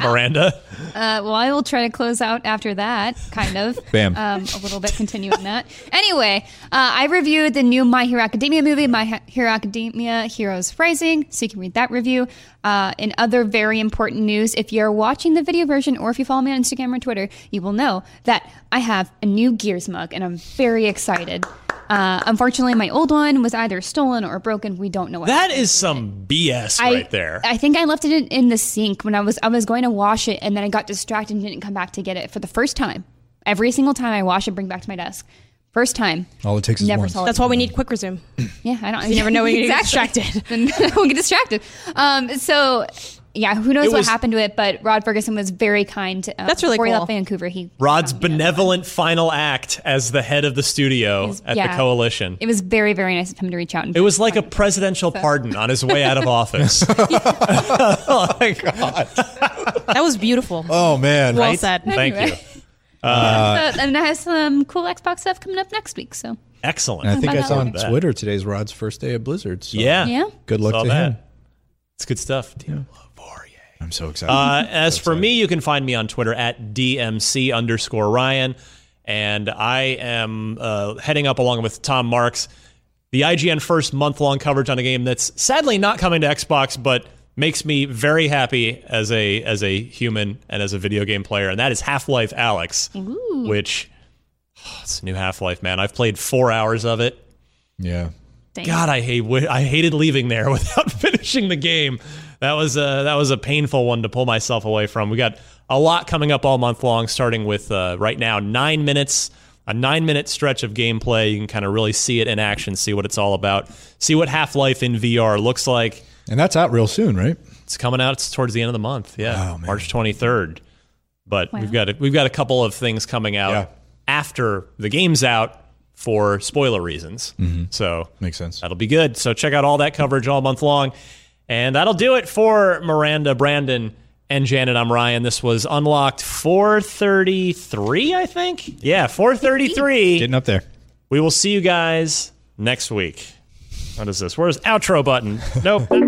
Miranda. Uh, well, I will try to close out after that, kind of. (laughs) Bam. Um, a little bit continuing that. Anyway, uh, I reviewed the new My Hero Academia movie, My Hero Academia Heroes Rising, so you can read that review. Uh, in other very important news, if you're watching the video version or if you follow me on Instagram or Twitter, you will know that I have a new Gears mug and I'm very excited. Uh, unfortunately, my old one was either stolen or broken. We don't know what. That is some BS I- right there. I think I left it in, in the sink when I was I was going to wash it, and then I got distracted and didn't come back to get it for the first time. Every single time I wash it, bring it back to my desk. First time. All it takes is Never one. saw it. That's why we need quick resume. Yeah, I don't. You never know when you're get (laughs) distracted. (laughs) then (laughs) we'll get distracted. Um, so yeah, who knows It what was- happened to it? But Rod Fergusson was very kind. To, uh, That's really before he cool. left Vancouver. He Rod's benevolent final act as the head of the studio at the coalition. it was very very nice of him to reach out. And It was like a presidential pardon on his way out of (laughs) office. (laughs) oh my god! That was beautiful. Oh man. well Right? said. Thank Anyway. you. (laughs) Uh, So- and I have some cool Xbox stuff coming up next week. So Excellent. and I think I saw that on one. Twitter today's Rod's first day at Blizzard. So Yeah. yeah. Good luck Saw to that. him. It's good stuff. I'm so excited. Uh, as for me, you can find me on Twitter at DMC underscore Ryan. And I am uh, heading up along with Tom Marks, the IGN first month long coverage on a game that's sadly not coming to Xbox, but makes me very happy as a as a human and as a video game player, and that is Half Life Alyx, which oh, it's a new Half Life, man. I've played four hours of it. yeah. Dang. God, I hate I hated leaving there (laughs) without (laughs) finishing the game. That was a that was a painful one to pull myself away from. We got a lot coming up all month long, starting with uh, right now nine minutes, a nine minute stretch of gameplay. You can kind of really see it in action, see what it's all about, see what Half Life in VR looks like. And that's out real soon, right? It's coming out. It's towards the end of the month. Yeah, Wow, man. March twenty third. But we've got a, we've got a couple of things coming out Yeah. after the game's out for spoiler reasons. Mm-hmm. So Makes sense. That'll be good. So check out all that coverage all month long. And that'll do it for Miranda, Brandin, and Janet. I'm Ryan. This was Unlocked 433, I think. Yeah, 433. Getting up there. We will see you guys next week. What is this? Where's outro button? Nope. (laughs)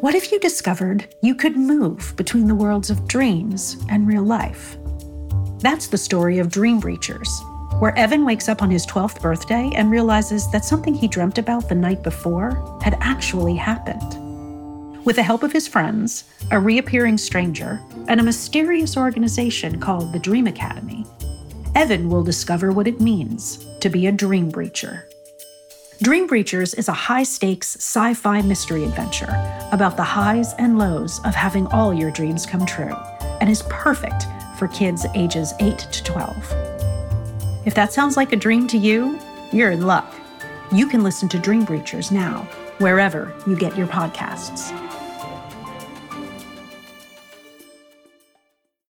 What if you discovered you could move between the worlds of dreams and real life? That's the story of Dream Breachers, where Evan wakes up on his 12th birthday and realizes that something he dreamt about the night before had actually happened. With the help of his friends, a reappearing stranger, and a mysterious organization called the Dream Academy, Evan will discover what it means to be a Dream Breacher. Dream Breachers is a high stakes sci fi mystery adventure about the highs and lows of having all your dreams come true and is perfect for kids ages 8 to 12. If that sounds like a dream to you, you're in luck. You can listen to Dream Breachers now, wherever you get your podcasts.